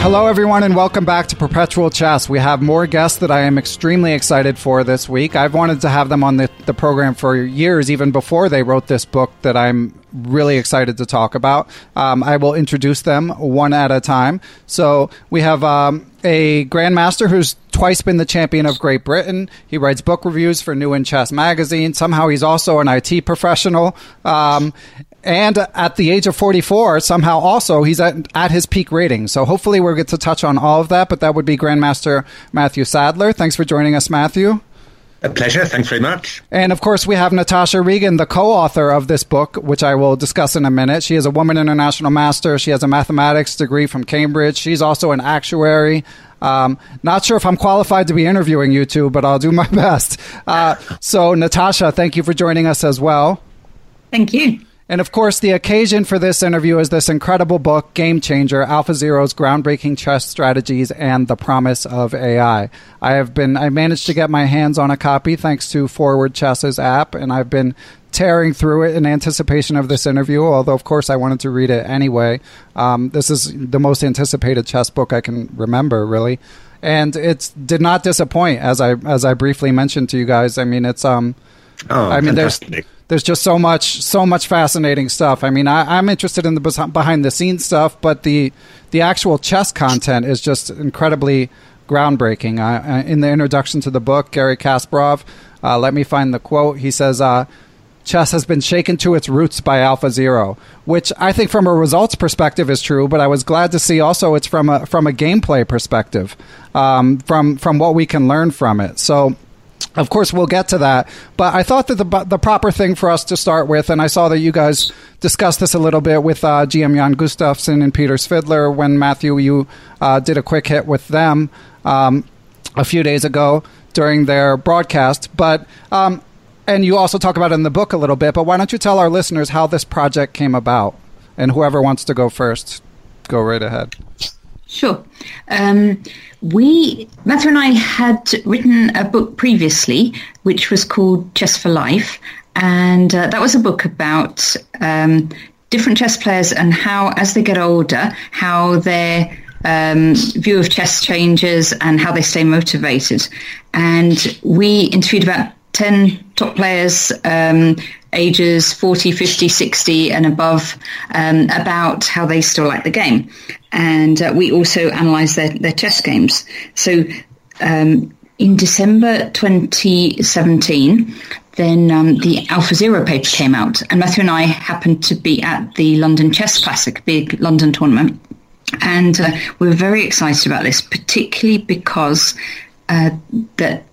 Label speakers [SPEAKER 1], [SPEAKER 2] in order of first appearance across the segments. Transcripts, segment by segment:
[SPEAKER 1] Hello, everyone, and welcome back to Perpetual Chess. We have more guests that I am extremely excited for this week. I've wanted to have them on the, the program for years, even before they wrote this book that I'm really excited to talk about. Um, I will introduce them one at a time. So we have um, a grandmaster who's twice been the champion of Great Britain. He writes book reviews for New in Chess magazine. Somehow he's also an IT professional. Um, and at the age of 44, somehow also he's at, at his peak rating. So hopefully we'll get to touch on all of that. But that would be Grandmaster Matthew Sadler. Thanks for joining us, Matthew.
[SPEAKER 2] A pleasure. Thanks very much.
[SPEAKER 1] And of course, we have Natasha Regan, the co author of this book, which I will discuss in a minute. She is a woman international master. She has a mathematics degree from Cambridge. She's also an actuary. Um, not sure if I'm qualified to be interviewing you two, but I'll do my best. Uh, so, Natasha, thank you for joining us as well.
[SPEAKER 3] Thank you.
[SPEAKER 1] And of course, the occasion for this interview is this incredible book, Game Changer Alpha Zero's Groundbreaking Chess Strategies and the Promise of AI. I have been, I managed to get my hands on a copy thanks to Forward Chess's app, and I've been tearing through it in anticipation of this interview, although, of course, I wanted to read it anyway. Um, this is the most anticipated chess book I can remember, really. And it did not disappoint, as I as I briefly mentioned to you guys. I mean, it's um,
[SPEAKER 2] oh, I mean, fantastic.
[SPEAKER 1] there's there's just so much so much fascinating stuff. I mean, I, am interested in the behind the scenes stuff, but the the actual chess content is just incredibly groundbreaking. Uh, in the introduction to the book, Garry Kasparov, uh, let me find the quote. He says. Uh, chess has been shaken to its roots by Alpha AlphaZero, which I think from a results perspective is true, but I was glad to see also it's from a from a gameplay perspective, um, from from what we can learn from it. So of course, we'll get to that. But I thought that the, the proper thing for us to start with, and I saw that you guys discussed this a little bit with uh, GM Jan Gustafsson and Peter Svidler when Matthew, you uh, did a quick hit with them um, a few days ago during their broadcast. But um, and you also talk about it in the book a little bit. But why don't you tell our listeners how this project came about? And whoever wants to go first, go right ahead.
[SPEAKER 3] Sure. Um, we, Matthew and I had written a book previously, which was called Chess for Life. And uh, that was a book about um, different chess players and how, as they get older, how their um, view of chess changes and how they stay motivated. And we interviewed about 10 top players, um, ages 40, 50, 60 and above, um, about how they still like the game. And uh, we also analysed their, their chess games. So um, in December 2017, then um, the AlphaZero paper came out, and Matthew and I happened to be at the London Chess Classic, big London tournament. And uh, we were very excited about this, particularly because uh, that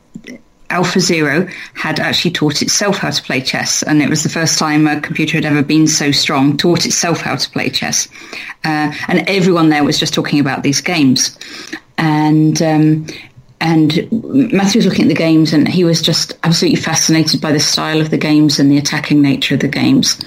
[SPEAKER 3] AlphaZero had actually taught itself how to play chess, and it was the first time a computer had ever been so strong, taught itself how to play chess. Uh, and everyone there was just talking about these games. And um, and Matthew was looking at the games, and he was just absolutely fascinated by the style of the games and the attacking nature of the games.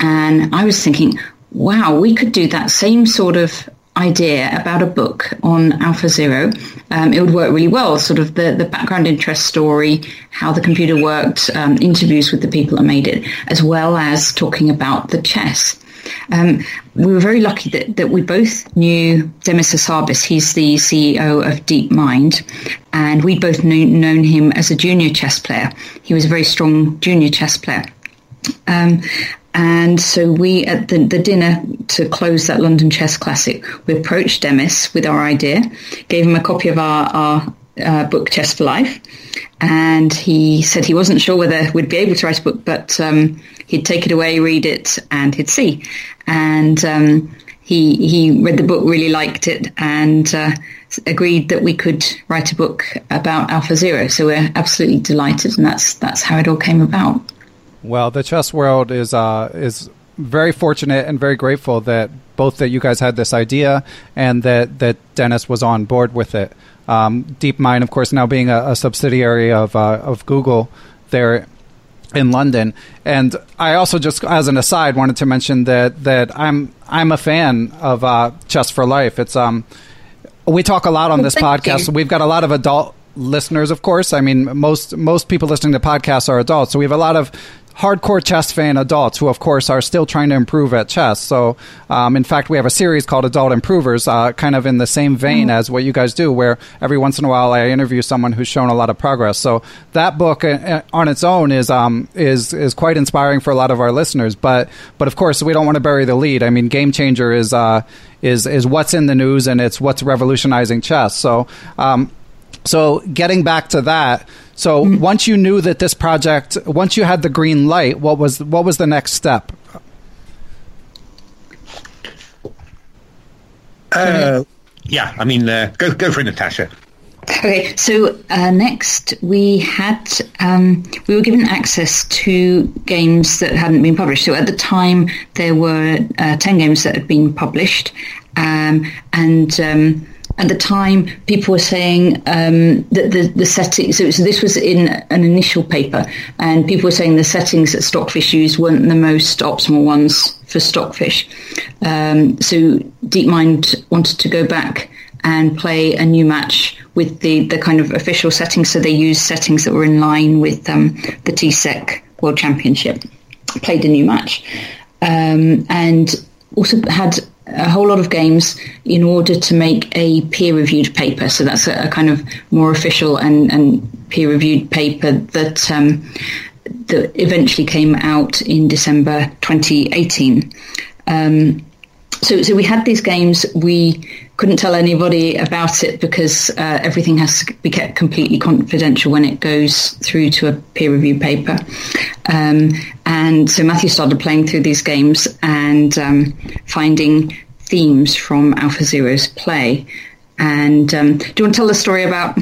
[SPEAKER 3] And I was thinking, wow, we could do that same sort of idea about a book on AlphaZero, um, it would work really well. Sort of the, the background interest story, how the computer worked, um, interviews with the people that made it, as well as talking about the chess. Um, we were very lucky that, that we both knew Demis Hassabis. He's the CEO of DeepMind, and we both knew, known him as a junior chess player. He was a very strong junior chess player. Um, and so we, at the, the, dinner to close that London Chess Classic, we approached Demis with our idea, gave him a copy of our, our uh, book Chess for Life, and he said he wasn't sure whether we'd be able to write a book, but um, he'd take it away, read it, and he'd see. And um, he he read the book, really liked it, and uh, agreed that we could write a book about Alpha Zero. So we're absolutely delighted, and that's that's how it all came about.
[SPEAKER 1] Well, the chess world is uh, is very fortunate and very grateful that both that you guys had this idea and that that Demis was on board with it. Um, DeepMind, of course, now being a, a subsidiary of uh, of Google, there in London. And I also just, as an aside, wanted to mention that that I'm I'm a fan of uh, Chess for Life. It's um, we talk a lot on this podcast. You. We've got a lot of adult listeners, of course. I mean, most most people listening to podcasts are adults, so we have a lot of hardcore chess fan adults who, of course, are still trying to improve at chess. So, um, in fact, we have a series called Adult Improvers, uh, kind of in the same vein mm-hmm. as what you guys do, where every once in a while I interview someone who's shown a lot of progress. So that book uh, uh, on its own is um, is is quite inspiring for a lot of our listeners. But but of course, we don't want to bury the lead. I mean, Game Changer is uh, is is what's in the news and it's what's revolutionizing chess. So. Um, so getting back to that, so mm-hmm. once you knew that this project, once you had the green light, what was what was the next step?
[SPEAKER 2] Uh, yeah, I mean, uh, go go for it, Natasha.
[SPEAKER 3] Okay, so uh, next we had um, we were given access to games that hadn't been published. So at the time there were uh, ten games that had been published, um, and um, at the time, people were saying um, that the, the settings, so, so, this was in an initial paper, and people were saying the settings that Stockfish used weren't the most optimal ones for Stockfish. Um, so DeepMind wanted to go back and play a new match with the, the kind of official settings. So they used settings that were in line with um, the TCEC World Championship. Played a new match. Um, and also had a whole lot of games in order to make a peer-reviewed paper. So that's a, a kind of more official and, and peer-reviewed paper that um, that eventually came out in December 2018. Um, so, so we had these games. We couldn't tell anybody about it because uh, everything has to be kept completely confidential when it goes through to a peer review paper. Um, and so Matthew started playing through these games and um, finding themes from Alpha Zero's play. And um, do you want to tell the story about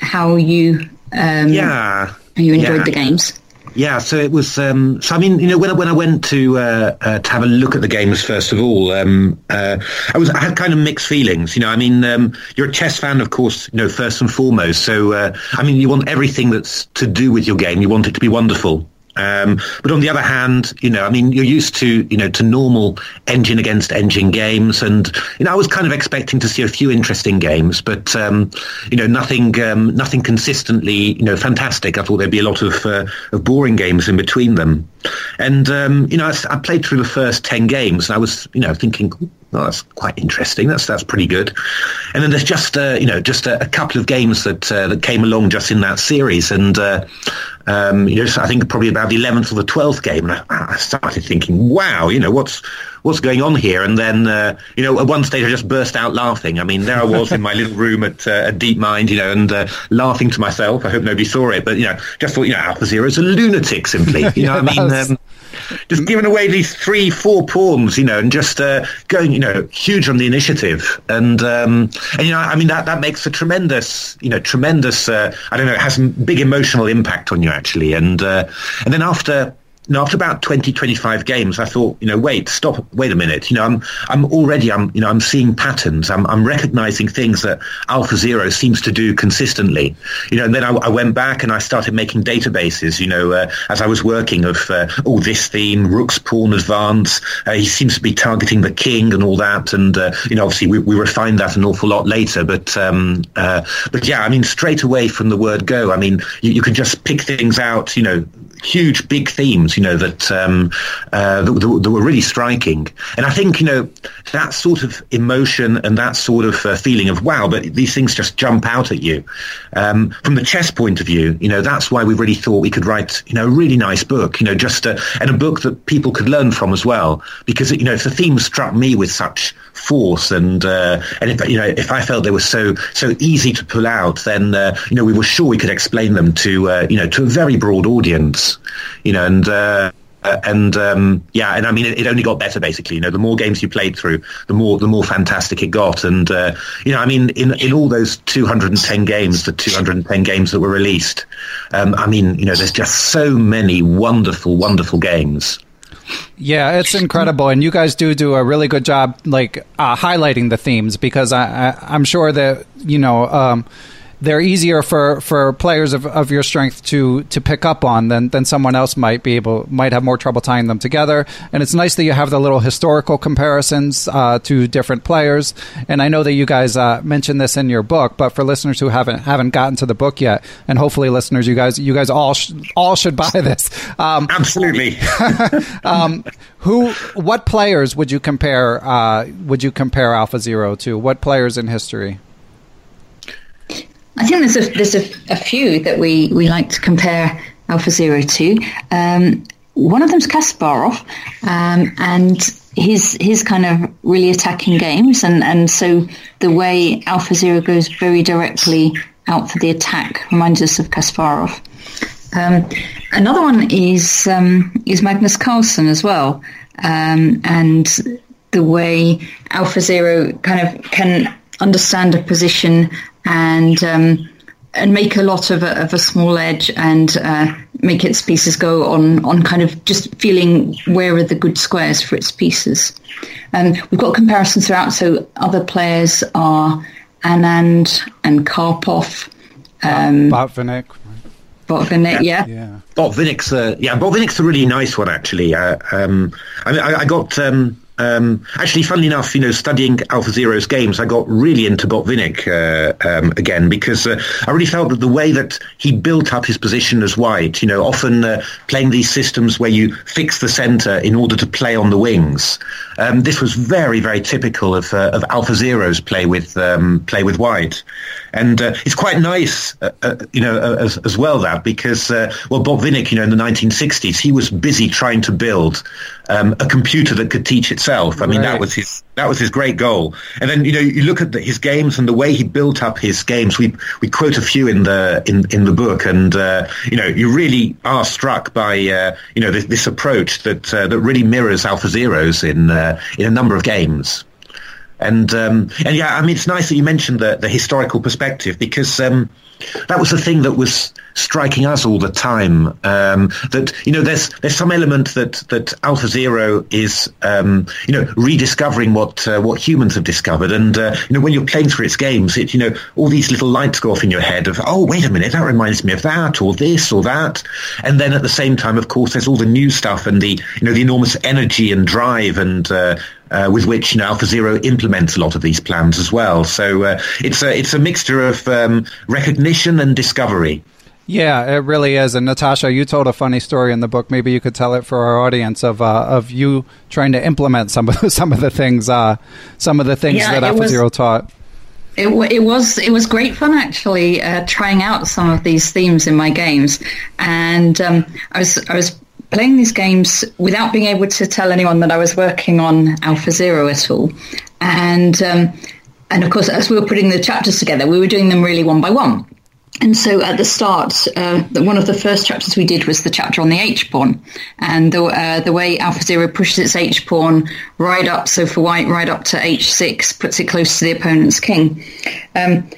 [SPEAKER 3] how you um,
[SPEAKER 2] yeah
[SPEAKER 3] you enjoyed yeah. the games?
[SPEAKER 2] Yeah, so it was. Um, so I mean, you know, when I, when I went to uh, uh, to have a look at the games first of all, um, uh, I was I had kind of mixed feelings. You know, I mean, um, you're a chess fan, of course. You know, first and foremost. So uh, I mean, you want everything that's to do with your game. You want it to be wonderful. Um, but on the other hand, you know, I mean, you're used to, you know, to normal engine against engine games, and you know, I was kind of expecting to see a few interesting games, but um, you know, nothing, um, nothing consistently, you know, fantastic. I thought there'd be a lot of, uh, of boring games in between them, and um, you know, I, I, played through the first ten games, and I was, you know, thinking, well, that's quite interesting. That's that's pretty good. And then there's just uh, you know just a, a, couple of games that uh, that came along just in that series, and uh, um, you know I think probably about the eleventh or the twelfth game, and I, I, started thinking, wow, you know what's what's going on here? And then uh, you know at one stage I just burst out laughing. I mean there I was in my little room at, uh, at DeepMind, you know, and uh, laughing to myself. I hope nobody saw it, but you know just thought you know Alpha Zero is a lunatic simply. You know I mean. Um, just giving away these three, four pawns, you know, and just uh, going, you know, huge on the initiative. And, um, and you know, I mean, that, that makes a tremendous, you know, tremendous, uh, I don't know, it has some big emotional impact on you, actually. And, uh, and then after, know, after about 20, 25 games, I thought, you know, wait, stop, wait a minute. You know, I'm, I'm already, I'm, you know, I'm seeing patterns. I'm, I'm recognizing things that Alpha Zero seems to do consistently. You know, and then I, I went back and I started making databases, you know, uh, as I was working of, uh, oh, this theme, Rook's Pawn Advance. Uh, he seems to be targeting the king and all that. And, uh, you know, obviously we, we refined that an awful lot later. But, um, uh, but yeah, I mean, straight away from the word go, I mean, you, you can just pick things out, you know, huge, big themes, you know, that, um, uh, that, that, were really striking. And I think, you know, that sort of emotion and that sort of uh, feeling of, wow, but these things just jump out at you. Um, from the chess point of view, you know, that's why we really thought we could write, you know, a really nice book, you know, just a, and a book that people could learn from as well. Because, you know, if the theme struck me with such force and, uh, and if, you know, if I felt they were so, so easy to pull out, then, uh, you know, we were sure we could explain them to, uh, you know, to a very broad audience you know, and uh, uh, and um, yeah, and I mean, it, it, only got better. Basically, you know, the more games you played through, the more the more fantastic it got. And uh, you know, I mean, in in all those 210 games, the 210 games that were released, um, I mean, you know, there's just so many wonderful, wonderful games.
[SPEAKER 1] Yeah, it's incredible, and you guys do do a really good job, like uh, highlighting the themes because I, I am sure that you know. Um, they're easier for, for players of, of your strength to to pick up on than, than someone else might be able might have more trouble tying them together. And it's nice that you have the little historical comparisons uh, to different players. And I know that you guys uh, mentioned this in your book, but for listeners who haven't haven't gotten to the book yet, and hopefully listeners, you guys you guys all sh- all should buy this.
[SPEAKER 2] Um, Absolutely.
[SPEAKER 1] um, who what players would you compare uh, would you compare Alpha Zero to? What players in history?
[SPEAKER 3] I think there's a there's a, a few that we, we like to compare Alpha Zero to. Um, one of them's Kasparov, um, and his his kind of really attacking games, and, and so the way Alpha Zero goes very directly out for the attack reminds us of Kasparov. Um, another one is um, is Magnus Carlsen as well, um, and the way Alpha Zero kind of can understand a position and um, and make a lot of a, of a small edge and uh, make its pieces go on on kind of just feeling where are the good squares for its pieces. Um, we've got comparisons throughout. So other players are Anand and Karpov.
[SPEAKER 1] Um, Botvinnik.
[SPEAKER 3] Botvinnik,
[SPEAKER 2] yeah. Yeah. Botvinnik's a, yeah, Botvinnik's a really nice one, actually. Uh, um, I, I, I got um, um, actually, funnily enough, you know, studying Alpha Zero's games, I got really into Botvinnik uh, um, again because uh, I really felt that the way that he built up his position as white, you know, often uh, playing these systems where you fix the center in order to play on the wings. Um, this was very, very typical of, uh, of Alpha Zero's play with um, play with white, and uh, it's quite nice, uh, you know, as, as, well that because well, Botvinnik, you know, in the 1960s, he was busy trying to build um, a computer that could teach itself. I mean, right. that was his that was his great goal. And then you know you look at the, his games and the way he built up his games. We we quote a few in the in in the book, and uh, you know you really are struck by uh, you know this, this approach that uh, that really mirrors Alpha Zeros in uh, in a number of games. And um, and yeah, I mean, it's nice that you mentioned the, the historical perspective because um, that was the thing that was striking us all the time. Um, that you know, there's there's some element that that Alpha Zero is um, you know rediscovering what uh, what humans have discovered, and uh, you know when you're playing through its games, it you know all these little lights go off in your head of oh wait a minute that reminds me of that or this or that, and then at the same time, of course, there's all the new stuff and the you know the enormous energy and drive and uh, uh, with which you know, Alpha Zero implements a lot of these plans as well. So uh, it's a it's a mixture of um, recognition and discovery.
[SPEAKER 1] Yeah, it really is. And Natasha, you told a funny story in the book. Maybe you could tell it for our audience of uh, of you trying to implement some of some of the things uh, some of the things yeah, that Alpha Zero taught.
[SPEAKER 3] It, it, was it was great fun actually uh, trying out some of these themes in my games, and um, I was I was playing these games without being able to tell anyone that I was working on Alpha Zero at all. And um, and of course, as we were putting the chapters together, we were doing them really one by one. And so at the start, uh, one of the first chapters we did was the chapter on the H pawn, and the uh, the way Alpha Zero pushes its H pawn right up, so for white, right up to H6, puts it close to the opponent's king. Um,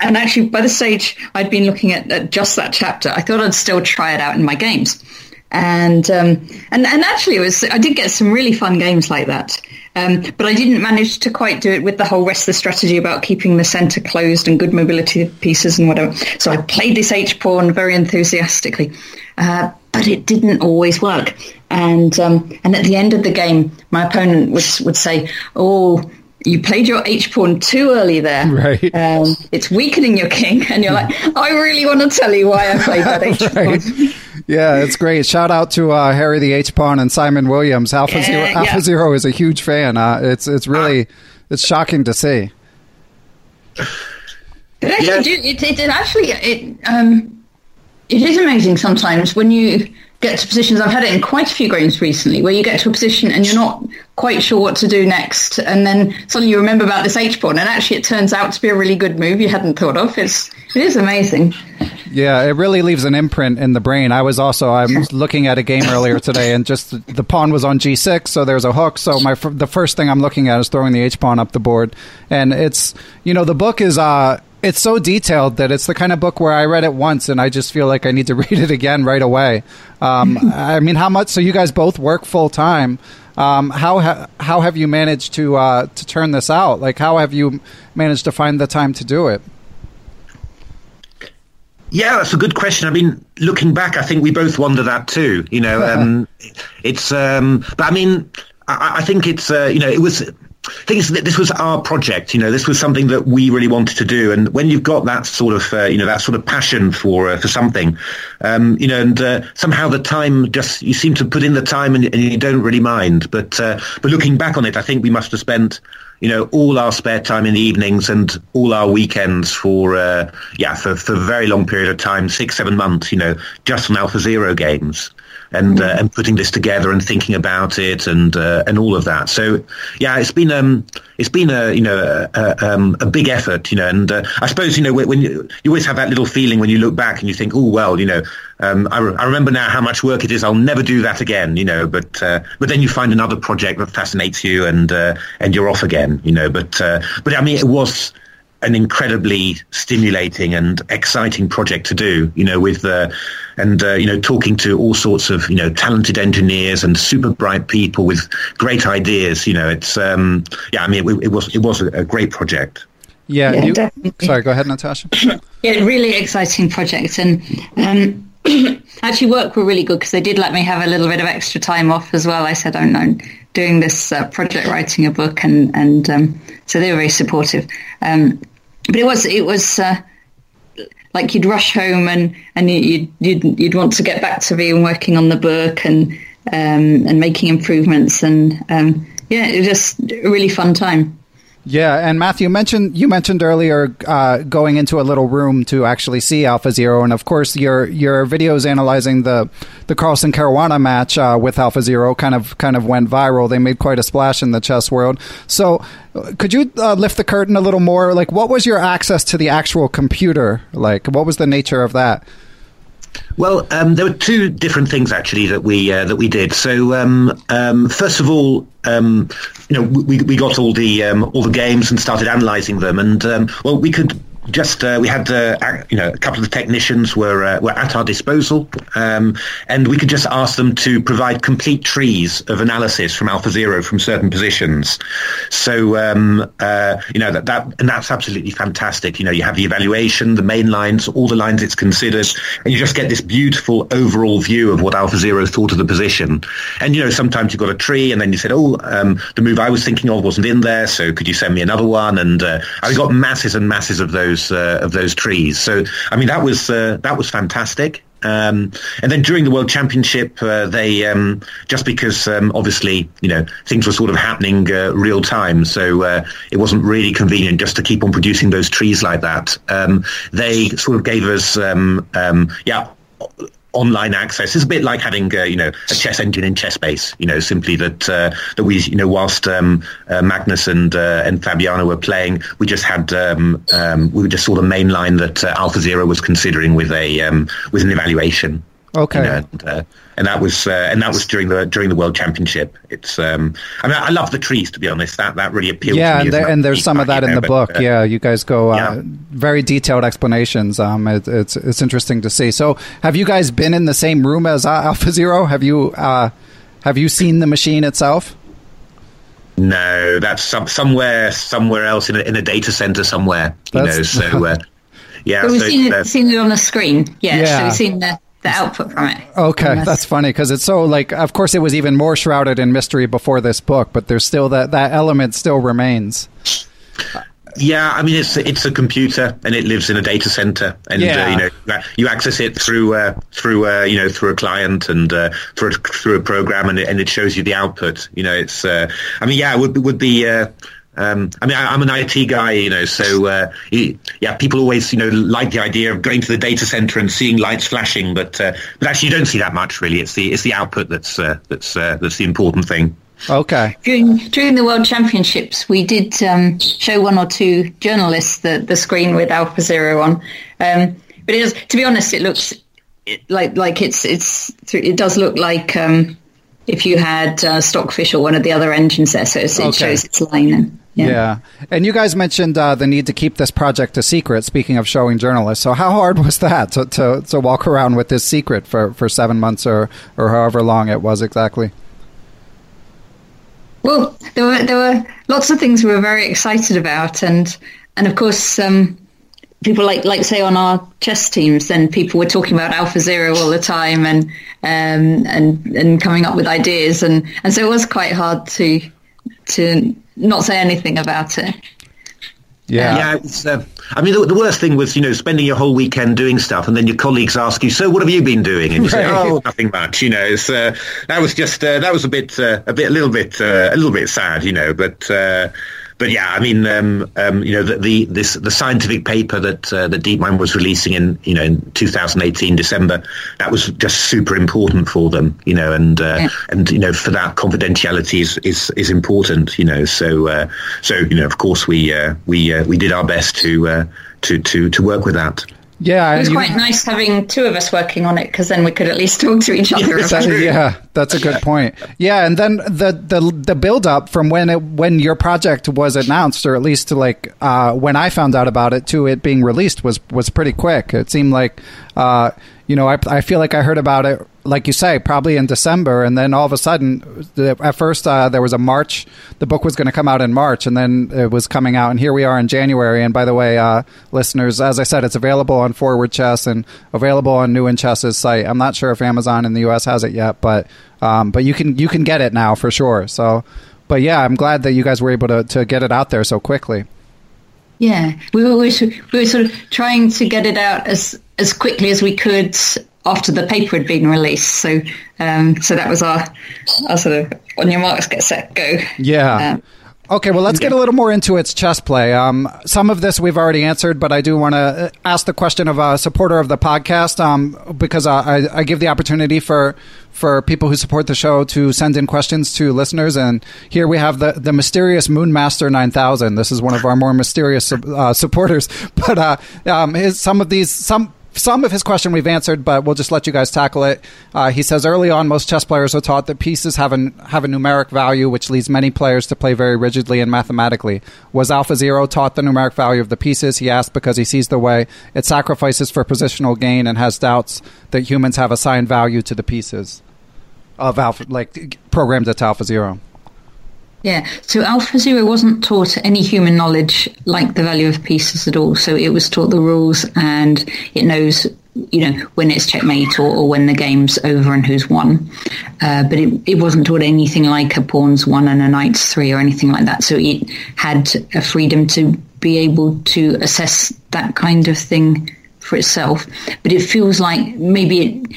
[SPEAKER 3] and actually, by the stage I'd been looking at, at, just that chapter, I thought I'd still try it out in my games and um, and and actually, it was I did get some really fun games like that. Um, but I didn't manage to quite do it with the whole rest of the strategy about keeping the centre closed and good mobility pieces and whatever. So I played this H pawn very enthusiastically, uh, but it didn't always work. And um, and at the end of the game, my opponent would would say, "Oh." You played your H pawn too early there.
[SPEAKER 1] Right.
[SPEAKER 3] Um, it's weakening your king, and you're like, I really want to tell you why I played that H pawn.
[SPEAKER 1] Yeah, it's great. Shout out to uh, Harry the H Pawn and Simon Williams. Alpha yeah, Zero, Alpha yeah. Zero is a huge fan. Uh, it's it's really it's shocking to see.
[SPEAKER 3] It actually, do, it, it, it, actually it um, it is amazing sometimes when you get to positions. I've had it in quite a few games recently where you get to a position and you're not quite sure what to do next, and then suddenly you remember about this H pawn, and actually it turns out to be a really good move you hadn't thought of. It's it is amazing.
[SPEAKER 1] Yeah, it really leaves an imprint in the brain. I was also I was looking at a game earlier today, and just the pawn was on g6, so there's a hook. So my the first thing I'm looking at is throwing the h pawn up the board, and it's you know the book is uh it's so detailed that it's the kind of book where I read it once and I just feel like I need to read it again right away. Um, I mean, how much? So you guys both work full time. Um, how ha- how have you managed to uh, to turn this out? Like, how have you managed to find the time to do it?
[SPEAKER 2] Yeah, that's a good question. I mean, looking back, I think we both wonder that too. You know, um, it's. Um, but I mean, I, I think it's. Uh, you know, it was. I think this was our project. You know, this was something that we really wanted to do. And when you've got that sort of, uh, you know, that sort of passion for uh, for something, um, you know, and uh, somehow the time just you seem to put in the time and, and you don't really mind. But uh, but looking back on it, I think we must have spent you know, all our spare time in the evenings and all our weekends for, uh, yeah, for, for a very long period of time, six, seven months, you know, just on Alpha Zero games and uh, and putting this together and thinking about it and uh, and all of that. So yeah, it's been um it's been a you know a, um, a big effort, you know, and uh, I suppose you know when you, you always have that little feeling when you look back and you think, oh well, you know, um, I, re- I remember now how much work it is. I'll never do that again, you know. But uh, but then you find another project that fascinates you and uh, and you're off again, you know. But uh, but I mean, it was an incredibly stimulating and exciting project to do, you know, with uh, and uh, you know talking to all sorts of you know talented engineers and super bright people with great ideas. You know, it's um, yeah, I mean, it, it was it was a, great project.
[SPEAKER 1] Yeah, yeah you, definitely. sorry, go ahead, Natasha.
[SPEAKER 3] yeah, really exciting project, and um, actually work were really good because they did let me have a little bit of extra time off as well. I said, "Oh no, doing this uh, project, writing a book," and and um, so they were very supportive. Um, but it was it was uh, like you'd rush home and and you'd, you'd you'd want to get back to being working on the book and um, and making improvements and um, yeah, it was just a really fun time.
[SPEAKER 1] Yeah, and Matthew mentioned you mentioned earlier uh, going into a little room to actually see Alpha Zero, and of course your your videos analyzing the the Carlsen Caruana match uh, with Alpha Zero kind of kind of went viral. They made quite a splash in the chess world. So, could you uh, lift the curtain a little more? Like, what was your access to the actual computer? Like, what was the nature of that?
[SPEAKER 2] Well, um, there were two different things actually that we uh, that we did. So um, um, first of all, um, you know, we, we got all the um, all the games and started analysing them, and um, well, we could just uh, we had uh, you know a couple of technicians were uh, were at our disposal, um, and we could just ask them to provide complete trees of analysis from Alpha Zero from certain positions. So um, uh, you know that that and that's absolutely fantastic. You know you have the evaluation, the main lines, all the lines it's considered, and you just get this beautiful overall view of what Alpha Zero thought of the position. And you know sometimes you've got a tree, and then you said, oh, um, the move I was thinking of wasn't in there, so could you send me another one? And uh, I got masses and masses of those those uh, of those trees. So I mean that was uh, that was fantastic. Um, and then during the World Championship, uh, they um, just because um, obviously you know things were sort of happening uh, real time, so uh, it wasn't really convenient just to keep on producing those trees like that. Um, they sort of gave us um, um, yeah online access. It's a bit like having, uh, you know, a chess engine in ChessBase. You know, simply that uh, that we, you know, whilst um, uh, Magnus and uh, and Fabiano were playing, we just had um, um, we just saw the main line that uh, Alpha Zero was considering with a um, with an evaluation.
[SPEAKER 1] Okay. You
[SPEAKER 2] know, and, uh, and, that was uh, and that was during the during the World Championship. It's um, I mean I love the trees to be honest. That that really appeals.
[SPEAKER 1] Yeah,
[SPEAKER 2] and,
[SPEAKER 1] there, and there's some of that in the but, book. Uh, yeah, you guys go uh, yeah. very detailed explanations. Um, it, it's it's interesting to see. So, have you guys been in the same room as uh, Alpha Zero? Have you uh, have you seen the machine itself?
[SPEAKER 2] No, that's some, somewhere somewhere else in a, in a data center somewhere. You that's, know, so. yeah,
[SPEAKER 3] we've so seen, it, seen it on the screen. Yeah, yeah. so we've seen the the output from it.
[SPEAKER 1] Okay, that's funny because it's so like. Of course, it was even more shrouded in mystery before this book, but there's still that that element still remains.
[SPEAKER 2] Yeah, I mean it's it's a computer and it lives in a data center, and yeah. uh, you know you access it through uh, through uh, you know through a client and uh, through a, through a program, and it, and it shows you the output. You know, it's uh, I mean yeah, it would would be uh, Um, I mean, I, am an IT guy, you know, so uh, yeah, people always, you know, like the idea of going to the data center and seeing lights flashing, but uh, but actually, you don't see that much really. It's the it's the output that's uh, that's uh, that's the important thing.
[SPEAKER 1] Okay.
[SPEAKER 3] During during the World Championships, we did um, show one or two journalists the the screen with Alpha Zero on, um, but it does. To be honest, it looks like like it's it's it does look like. Um, if you had uh, Stockfish or one of the other engines there, so it okay. shows its line.
[SPEAKER 1] Yeah. yeah. And you guys mentioned uh, the need to keep this project a secret, speaking of showing journalists. So, how hard was that to, to, to walk around with this secret for, for seven months or, or however long it was exactly?
[SPEAKER 3] Well, there were, there were lots of things we were very excited about. And, and of course, um, people like, like say on our chess teams, then people were talking about Alpha Zero all the time and, um, and, and coming up with ideas. And, and so it was quite hard to, to not say anything about it.
[SPEAKER 2] Yeah, yeah. It's, uh, I mean, the, the, worst thing was you know spending your whole weekend doing stuff, and then your colleagues ask you, "So, what have you been doing?" And you right. say, "Oh, nothing much." You know, uh, that was just uh, that was a bit, uh, a bit, a little bit, uh, a little bit sad. You know, but uh, but yeah, I mean, um, um, you know, the, the, this the scientific paper that uh, that DeepMind was releasing in you know in 2018 December, that was just super important for them, you know, and uh, yeah. and you know for that confidentiality is is, is important, you know. So uh, so you know, of course, we uh, we uh, we did our best to uh, to to to work with that.
[SPEAKER 1] Yeah,
[SPEAKER 3] it was quite nice having two of us working on it because then we could at least talk to each other.
[SPEAKER 1] That, yeah, that's a good point. Yeah, and then the the the build up from when it when your project was announced, or at least to like uh, when I found out about it to it being released was was pretty quick. It seemed like uh, you know I I feel like I heard about it like you say, probably in December, and then all of a sudden, at first uh, there was a March. The book was going to come out in March, and then it was coming out, and here we are in January. And by the way, uh, listeners, as I said, it's available on Forward Chess and available on New in Chess's site. I'm not sure if Amazon in the U.S. has it yet, but um, but you can you can get it now for sure. So, but yeah, I'm glad that you guys were able to to get it out there so quickly.
[SPEAKER 3] Yeah, we were, we were sort of trying to get it out as as quickly as we could after the paper had been released. So, um, so that was our, our sort of on your marks, get set, go.
[SPEAKER 1] Yeah. Um, Okay, well, let's get a little more into its chess play. Um, some of this we've already answered, but I do want to ask the question of a supporter of the podcast um, because uh, I, I, give the opportunity for for people who support the show to send in questions to listeners. And here we have the, the mysterious Moonmaster 9000. This is one of our more mysterious uh, supporters. But uh, um, his, some of these, some some of his question we've answered, but we'll just let you guys tackle it. Uh, he says early on, most chess players are taught that pieces have a have a numeric value, which leads many players to play very rigidly and mathematically. Was Alpha Zero taught the numeric value of the pieces? He asked because he sees the way it sacrifices for positional gain and has doubts that humans have assigned value to the pieces of Alpha, like programmed at Zero.
[SPEAKER 3] Yeah, so Alpha Zero wasn't taught any human knowledge like the value of pieces at all. So it was taught the rules and it knows, you know, when it's checkmate or, or when the game's over and who's won. Uh, but it, it wasn't taught anything like a pawn's one and a knight's three or anything like that. So it had a freedom to be able to assess that kind of thing for itself. But it feels like maybe it,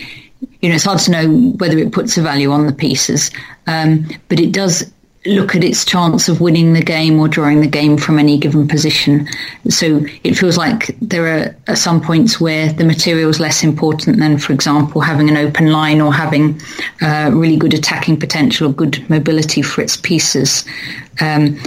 [SPEAKER 3] you know, it's hard to know whether it puts a value on the pieces, um, but it does look at its chance of winning the game or drawing the game from any given position. So it feels like there are, some points where the material is less important than, for example, having an open line or having uh, really good attacking potential or good mobility for its pieces. Um,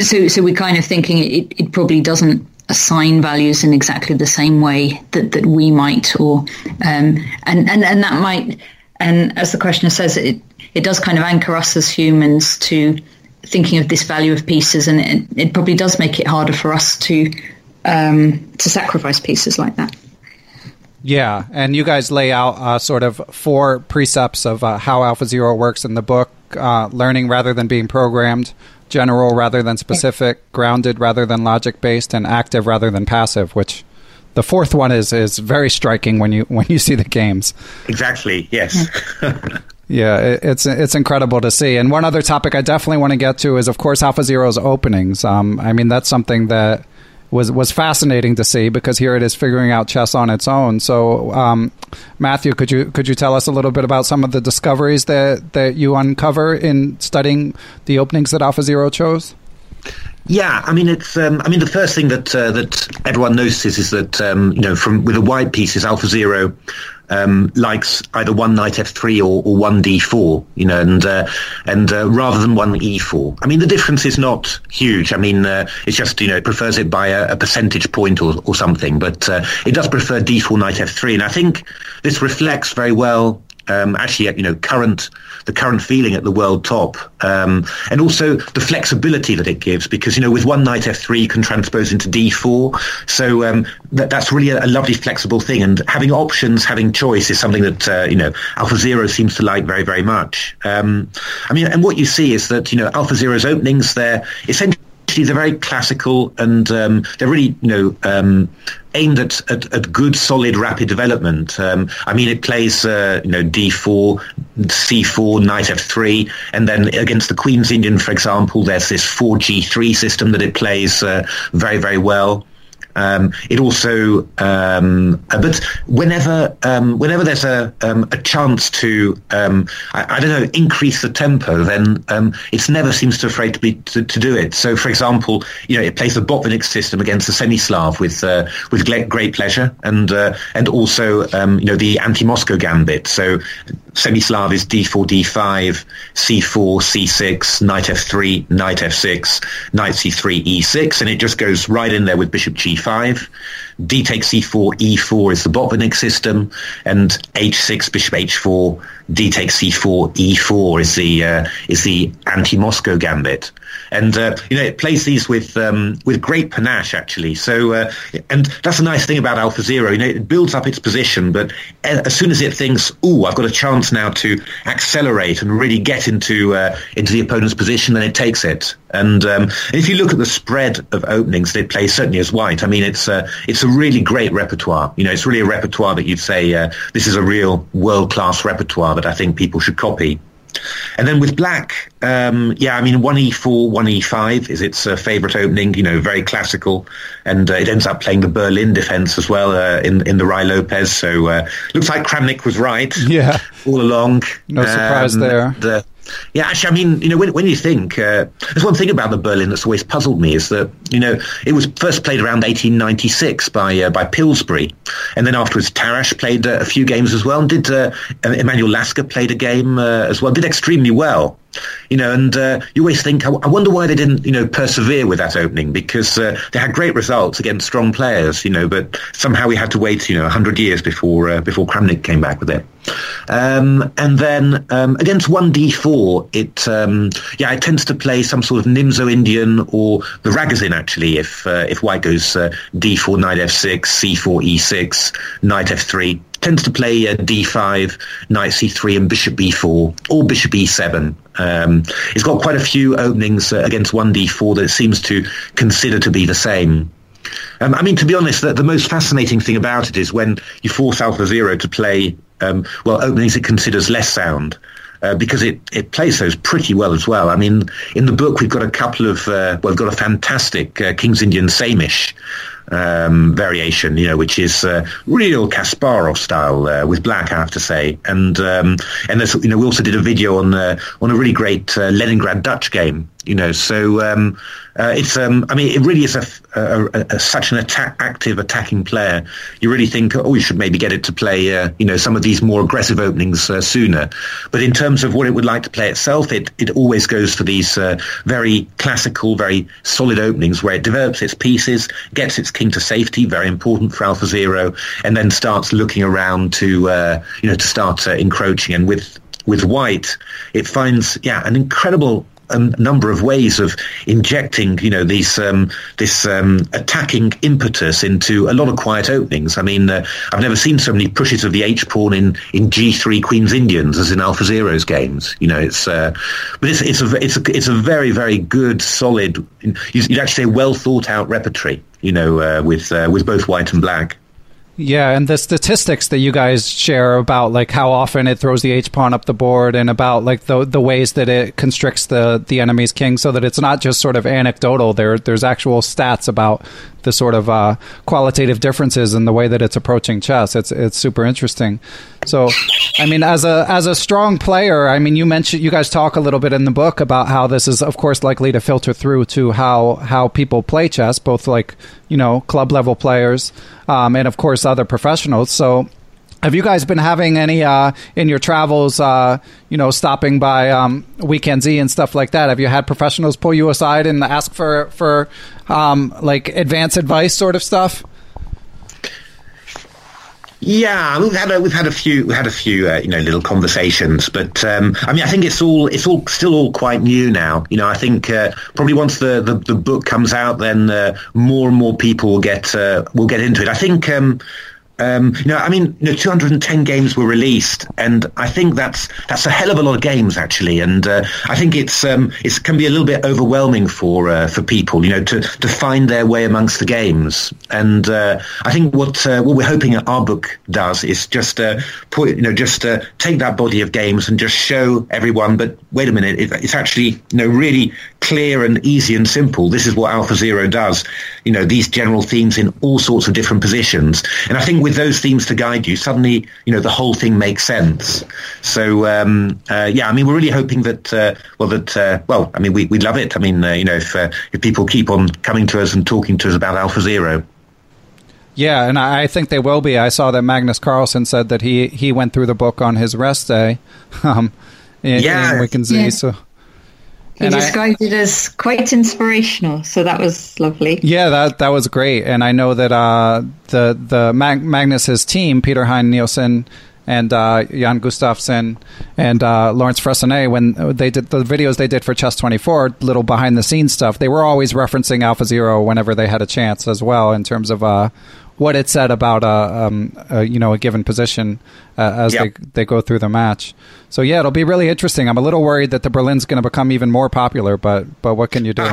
[SPEAKER 3] so, so we're kind of thinking it, it probably doesn't assign values in exactly the same way that, that we might, or um, and, and and that might, and as the questioner says, it it does kind of anchor us as humans to thinking of this value of pieces, and it, it probably does make it harder for us to um, to sacrifice pieces like that.
[SPEAKER 1] Yeah, and you guys lay out uh, sort of four precepts of uh, how Alpha Zero works in the book: uh, learning rather than being programmed, general rather than specific, grounded rather than logic based, and active rather than passive. Which the fourth one is is very striking when you when you see the games.
[SPEAKER 2] Exactly. Yes.
[SPEAKER 1] Yeah, it's it's incredible to see. And one other topic I definitely want to get to is, of course, Alpha Zero's openings. Um, I mean, that's something that was was fascinating to see because here it is figuring out chess on its own. So, um, Matthew, could you could you tell us a little bit about some of the discoveries that that you uncover in studying the openings that Alpha Zero chose?
[SPEAKER 2] Yeah, I mean it's. Um, I mean the first thing that uh, that everyone notices is that um, you know from with the white pieces Alpha Zero um, likes either one knight f3 or, or one d4, you know, and uh, and uh, rather than one e4. I mean the difference is not huge. I mean uh, it's just you know it prefers it by a, a percentage point or, or something, but uh, it does prefer d4 knight f3, and I think this reflects very well um, actually, you know, current the current feeling at the world top, um, and also the flexibility that it gives. Because you know, with one knight f3, you can transpose into d4, so um, that, that's really a, a, lovely flexible thing. And having options, having choice, is something that uh, you know Alpha Zero seems to like very, very much. Um, I mean, and what you see is that you know Alpha Zero's openings, they're essentially they're very classical and um, they're really, you know, um, aimed at, at, at, good, solid, rapid development. Um, I mean, it plays, uh, you know, D4, C4, Knight F3, and then against the Queen's Indian, for example, there's this 4G3 system that it plays uh, very, very well. Um, it also, um, uh, but whenever um, whenever there's a um, a chance to, um, I, I, don't know, increase the tempo, then it never seems to afraid to be to, to, do it. So, for example, you know, it plays the Botvinnik system against the Semi-Slav with uh, with great pleasure, and uh, and also you know the anti-Moscow gambit. So Semi-Slav is d4, d5, c4, c6, knight f3, knight f6, knight c3, e6, and it just goes right in there with bishop g5. D takes c4, e4 is the Botvinnik system, and h6, bishop h4, d takes c4, e4 is the uh, is the anti-Moscow gambit and uh, you know it plays these with um, with great panache actually. So uh, and that's a nice thing about Alpha Zero. You know it builds up its position, but as soon as it thinks, "Oh, I've got a chance now to accelerate and really get into uh, into the opponent's position," then it takes it. And um, if you look at the spread of openings they play, certainly as white, I mean it's a it's a really great repertoire. You know, it's really a repertoire that you'd say uh, this is a real world class repertoire that I think people should copy. And then with black, um, yeah, I mean, 1e4, 1e5 is its uh, favourite opening, you know, very classical. And uh, it ends up playing the Berlin defence as well uh, in, in the Ruy Lopez. So uh, looks like Kramnik was right
[SPEAKER 1] yeah.
[SPEAKER 2] all along.
[SPEAKER 1] No surprise um, there.
[SPEAKER 2] The, yeah, actually, I mean, you know, when, when you think, uh, there's one thing about the Berlin that's always puzzled me is that, you know, it was first played around 1896 by uh, by Pillsbury, and then afterwards Tarrasch played uh, a few games as well, and did uh, Emanuel Lasker played a game uh, as well, did extremely well you know, and uh, you always think, I, I, wonder why they didn't, you know, persevere with that opening because they had great results against strong players, you know, but somehow we had to wait, you know, 100 years before before Kramnik came back with it. Um, and then um, against 1d4, it, um, yeah, it tends to play some sort of Nimzo Indian or the Ragozin, actually, if, uh, if white goes uh, d4, knight f6, c4, e6, knight f3 tends to play uh, d5, knight c3, and bishop b4, or bishop e7. Um, it's got quite a few openings uh, against 1d4 that it seems to consider to be the same. Um, I mean, to be honest, the, the, most fascinating thing about it is when you force Alpha Zero to play, um, well, openings it considers less sound. Uh, because it, it plays those pretty well as well. I mean, in the book we've got a couple of, uh, well, we've got a fantastic uh, King's Indian Sämisch, um, variation, you know, which is uh, real Kasparov style uh, with black, I have to say. And um, and there's, you know, we also did a video on uh, on a really great uh, Leningrad Dutch game you know. So um, uh, it's, um, I mean, it really is a, a, a, such an attack, active attacking player. You really think, oh, you should maybe get it to play, uh, you know, some of these more aggressive openings uh, sooner. But in terms of what it would like to play itself, it it always goes for these uh, very classical, very solid openings where it develops its pieces, gets its king to safety, very important for Alpha Zero, and then starts looking around to, uh, you know, to start uh, encroaching. And with with white, it finds yeah an incredible a number of ways of injecting, you know, these um, this um, attacking impetus into a lot of quiet openings. I mean, uh, I've never seen so many pushes of the H pawn in, in G3 Queen's Indians as in Alpha Zero's games. You know, it's uh, but it's it's a it's a it's a very very good solid. You'd actually say well thought out repertory. You know, uh, with uh, with both white and black.
[SPEAKER 1] Yeah, and the statistics that you guys share about like how often it throws the H pawn up the board and about like the the ways that it constricts the the enemy's king so that it's not just sort of anecdotal. There there's actual stats about the sort of uh, qualitative differences in the way that it's approaching chess. It's it's super interesting. So, I mean, as a as a strong player, I mean, you mentioned you guys talk a little bit in the book about how this is, of course, likely to filter through to how how people play chess, both like you know club level players um, and of course other professionals. So have you guys been having any uh, in your travels, uh, you know, stopping by um, Wijk aan Zee and stuff like that? Have you had professionals pull you aside and ask for for um, like advance advice, sort of stuff?
[SPEAKER 2] Yeah, we've had a, we've had a few we had a few uh, you know little conversations, but um, I mean I think it's all it's all still all quite new now. You know I think uh, probably once the, the, the, book comes out, then uh, more and more people will get uh, will get into it. I think. Um, um, you know, I mean, you know, 210 games were released, and I think that's that's a hell of a lot of games actually. And uh, I think it's um, it can be a little bit overwhelming for uh, for people, you know, to, to find their way amongst the games. And uh, I think what uh, what we're hoping our book does is just uh, put, you know, just uh, take that body of games and just show everyone. But wait a minute, it, it's actually you know really clear and easy and simple. This is what Alpha Zero does. You know, these general themes in all sorts of different positions. And I think with those themes to guide you, suddenly, you know, the whole thing makes sense. So, um, uh, yeah, I mean, we're really hoping that, uh, well, that, uh, well, I mean, we, we love it. I mean, uh, you know, if, uh, if people keep on coming to us and talking to us about Alpha Zero.
[SPEAKER 1] Yeah, and I think they will be. I saw that Magnus Carlsen said that he, he went through the book on his rest day. Um, in,
[SPEAKER 2] yeah.
[SPEAKER 1] in Wijk aan Zee,
[SPEAKER 3] yeah.
[SPEAKER 1] so
[SPEAKER 3] he and described I, it as quite inspirational, so that was lovely.
[SPEAKER 1] Yeah, that that was great, and I know that uh, the the Mag- Magnus's team, Peter Heine Nielsen and uh, Jan Gustafsson and uh, Laurent Fressinet, when they did the videos they did for Chess 24, little behind the scenes stuff, they were always referencing Alpha Zero whenever they had a chance as well, in terms of uh, what it said about a, uh, um, a, you know a given position uh, as yep. they they go through the match. So yeah, it'll be really interesting. I'm a little worried that the Berlin's going to become even more popular, but but what can you do?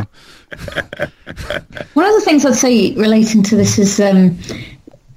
[SPEAKER 3] One of the things I'd say relating to this is um,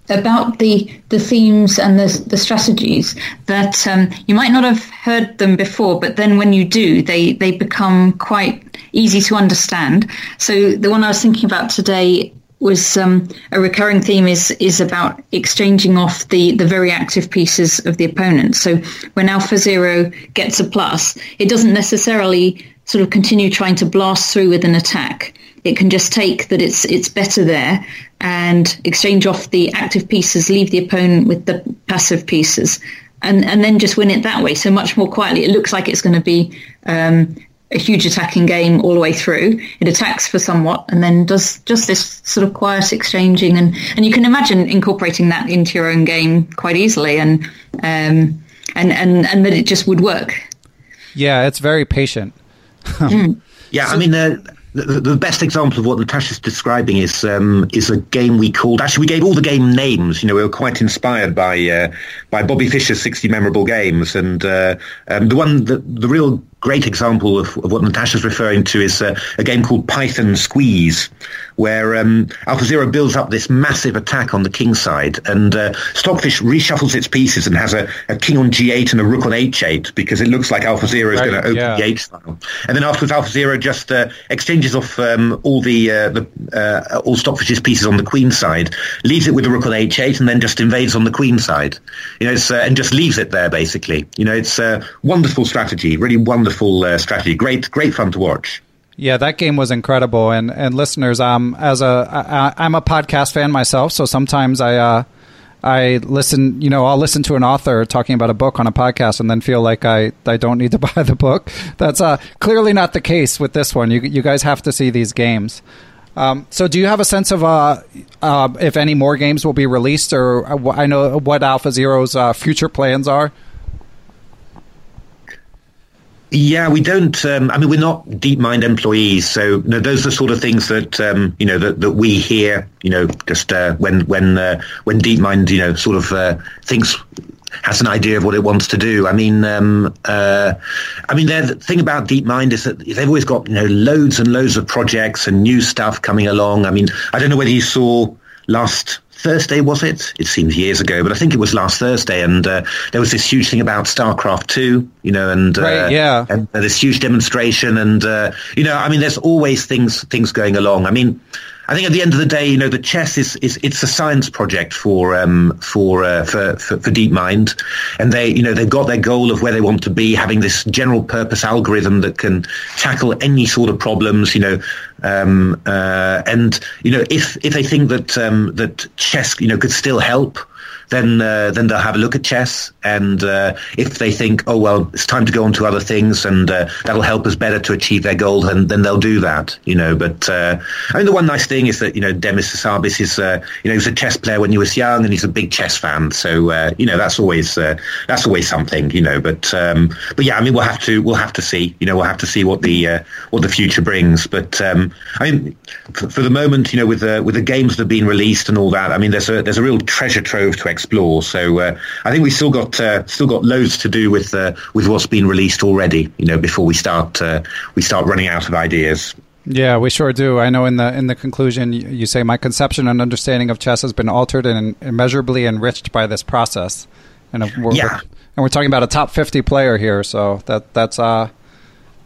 [SPEAKER 3] about the the themes and the the strategies that um, you might not have heard them before, but then when you do, they they become quite easy to understand. So the one I was thinking about today was um, a recurring theme is is about exchanging off the the very active pieces of the opponent. So when Alpha Zero gets a plus, it doesn't necessarily sort of continue trying to blast through with an attack. It can just take that it's it's better there and exchange off the active pieces, leave the opponent with the passive pieces, and and then just win it that way. So much more quietly. It looks like it's going to be um, a huge attacking game all the way through. It attacks for somewhat and then does just this sort of quiet exchanging and, and you can imagine incorporating that into your own game quite easily and um, and, and, and that it just would work.
[SPEAKER 1] Yeah, it's very patient.
[SPEAKER 2] mm. Yeah, I mean, uh, the, the, best example of what Natasha's describing is um, is a game we called. Actually, we gave all the game names. You know, we were quite inspired by uh, by Bobby Fischer's sixty memorable games, and uh, um, the one the, the real great example of, of what Natasha's referring to is uh, a game called Python Squeeze, where um, AlphaZero builds up this massive attack on the king side, and uh, Stockfish reshuffles its pieces and has a, a, king on g8 and a rook on h8 because it looks like AlphaZero is right, going to open yeah. the h file. And then afterwards, AlphaZero just uh, exchanges off um, all the, uh, the uh, all Stockfish's pieces on the queen side, leaves it with the rook on h8, and then just invades on the queen side. You know, uh, and just leaves it there basically. You know, it's a wonderful strategy, really wonderful uh, strategy. Great, great fun to watch.
[SPEAKER 1] Yeah, that game was incredible. And and listeners, um, as a I, I'm a podcast fan myself, so sometimes I uh, I listen. You know, I'll listen to an author talking about a book on a podcast, and then feel like I I don't need to buy the book. That's uh, clearly not the case with this one. You you guys have to see these games. Um, so, do you have a sense of uh, uh, if any more games will be released, or uh, I know what Alpha Zero's uh, future plans are?
[SPEAKER 2] Yeah, we don't. Um, I mean, we're not DeepMind employees, so those are the sort of things that um, you know that, that we hear. You know, just uh, when when when DeepMind you know sort of thinks has an idea of what it wants to do. I mean, um, uh, I mean, the thing about DeepMind is that they've always got you know loads and loads of projects and new stuff coming along. I mean, I don't know whether you saw last Thursday, was it? It seems years ago, but I think it was last Thursday, and uh, there was this huge thing about StarCraft Two, you know, and
[SPEAKER 1] right, yeah,
[SPEAKER 2] and this huge demonstration, and you know, I mean, there's always things things going along. I mean. I think at the end of the day, you know, the chess is, is it's a science project for um, for, uh, for, for for DeepMind, and they you know they've got their goal of where they want to be, having this general purpose algorithm that can tackle any sort of problems, you know, um, uh, and you know if if they think that um, that chess you know could still help then uh, then they'll have a look at chess, and uh, if they think, oh well, it's time to go on to other things, and uh, that'll help us better to achieve their goal, then then they'll do that, you know. But uh, I mean, the one nice thing is that you know Demis Hassabis is uh, you know he was a chess player when he was young, and he's a big chess fan, so uh, you know that's always that's always something, you know. But um, but yeah, I mean, we'll have to we'll have to see, you know, we'll have to see what the what the future brings. But um, I mean, for, for, the moment, you know, with the with the games that have been released and all that, I mean, there's a there's a real treasure trove to explore. So uh, I think we still got uh, still got loads to do with uh, with what's been released already. You know, before we start uh, we start running out of ideas.
[SPEAKER 1] Yeah, we sure do. I know in the in the conclusion you say my conception and understanding of chess has been altered and immeasurably enriched by this process.
[SPEAKER 2] And we're, yeah.
[SPEAKER 1] We're, and we're talking about a top 50 player here, so that that's uh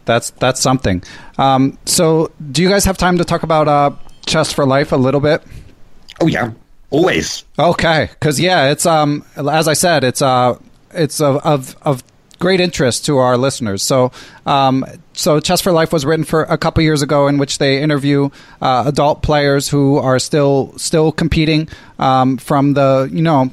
[SPEAKER 1] that's that's something. Um, so, do you guys have time to talk about uh, chess for life a little bit?
[SPEAKER 2] Oh yeah. Always.
[SPEAKER 1] Okay, because yeah, it's um as I said, it's uh it's of of, of great interest to our listeners. So, um, so Chess for Life was written for a couple years ago, in which they interview uh, adult players who are still still competing um, from the you know.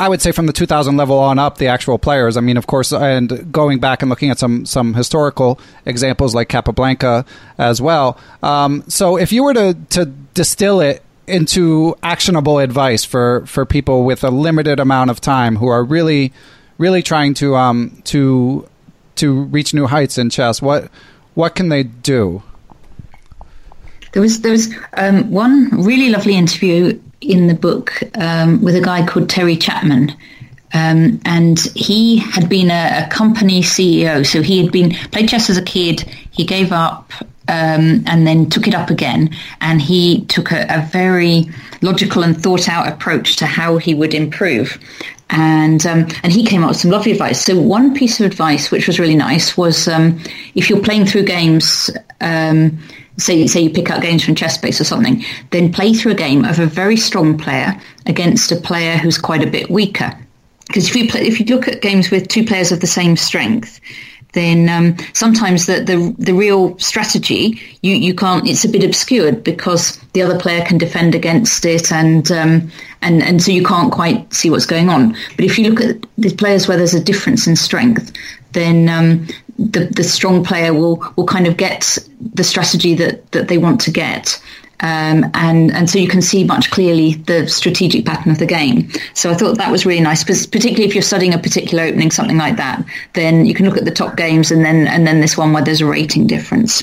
[SPEAKER 1] I would say from the 2000 level on up, the actual players. I mean, of course, and going back and looking at some some historical examples like Capablanca as well. Um, so, if you were to to distill it into actionable advice for for people with a limited amount of time who are really really trying to um to to reach new heights in chess what what can they do
[SPEAKER 3] there was there was um, one really lovely interview in the book um, with a guy called Terry Chapman um, and he had been a, a, company CEO. So he had been played chess as a kid. He gave up um, and then took it up again. And he took a, a, very logical and thought out approach to how he would improve. And um, and he came up with some lovely advice. So one piece of advice, which was really nice, was um, if you're playing through games. Um, say, say you pick up games from ChessBase or something, then play through a game of a very strong player against a player who's quite a bit weaker. Because if you play, if you look at games with two players of the same strength, then um, sometimes the, the, the real strategy you, you can't it's a bit obscured because the other player can defend against it and um, and and so you can't quite see what's going on. But if you look at the players where there's a difference in strength, then um, the the strong player will will kind of get the strategy that that they want to get. Um, and and so you can see much clearly the strategic pattern of the game. So I thought that was really nice, particularly if you're studying a particular opening, something like that. Then you can look at the top games and then and then this one where there's a rating difference.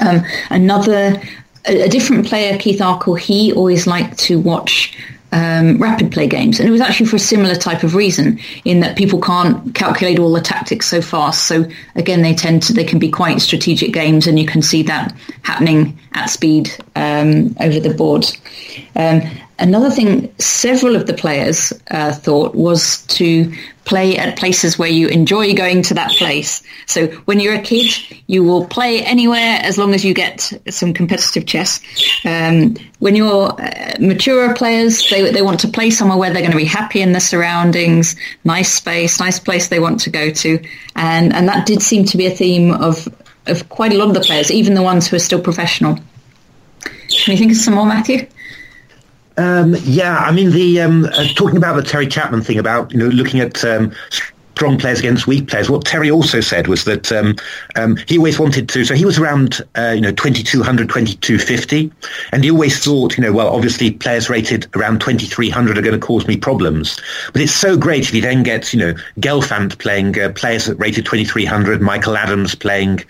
[SPEAKER 3] Um, another a, a, different player, Keith Arkle, he always liked to watch um, rapid play games. And it was actually for a similar type of reason, in that people can't calculate all the tactics so fast. So again, they tend to, they can be quite strategic games and you can see that happening at speed um, over the board. Um, Another thing several of the players uh, thought was to play at places where you enjoy going to that place. So when you're a kid, you will play anywhere as long as you get some competitive chess. Um, when you're uh, mature players, they, they want to play somewhere where they're going to be happy in the surroundings, nice space, nice place they want to go to. And, and that did seem to be a theme of, of quite a lot of the players, even the ones who are still professional. Can you think of some more, Matthew?
[SPEAKER 2] Um, yeah, I mean, the um, uh, talking about the Terry Chapman thing about you know looking at um, strong players against weak players. What Terry also said was that um, um, he always wanted to. So he was around uh, you know 2200, 2250, and he always thought you know well obviously players rated around 2300 are going to cause me problems. But it's so great if he then gets you know Gelfand playing uh, players rated 2300, Michael Adams playing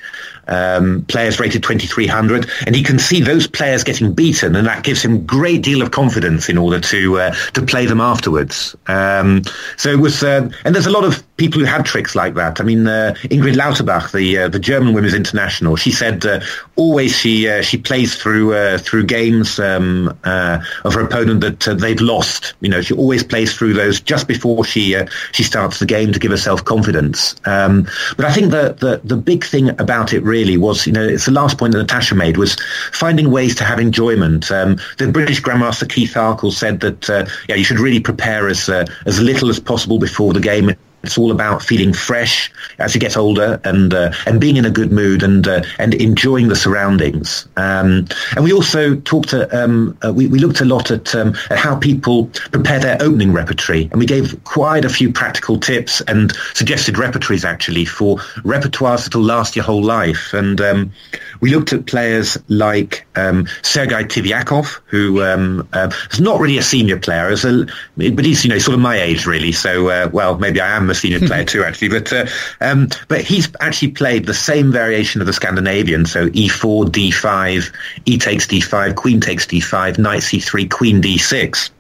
[SPEAKER 2] um, players rated 2300, and he can see those players getting beaten, and that gives him a great deal of confidence in order to uh, to play them afterwards. Um, so it was, uh, and there's a lot of people who have tricks like that. I mean, uh, Ingrid Lauterbach, the uh, the German women's international, she said uh, always she uh, she plays through through games um, of her opponent that they've lost. You know, she always plays through those just before she she starts the game to give herself confidence. Um, but I think the, the the big thing about it really was, you know, it's the last point that Natasha made was finding ways to have enjoyment. Um, the British Grandmaster Keith Arkle said that yeah, you should really prepare as as little as possible before the game it's all about feeling fresh as you get older and uh, and being in a good mood and uh, and enjoying the surroundings. Um, and we also talked. To, um, uh, we, we looked a lot at, um, at how people prepare their opening repertory, and we gave quite a few practical tips and suggested repertories actually for repertoires that'll last your whole life. And um, we looked at players like um, Sergei Tiviakov, who um, uh, is not really a senior player, a, but he's you know sort of my age really. So uh, well, maybe I am a senior player too actually. But uh, um, but he's actually played the same variation of the Scandinavian. So E4, D5, E takes D5, Queen takes D5, Knight C3, Queen D6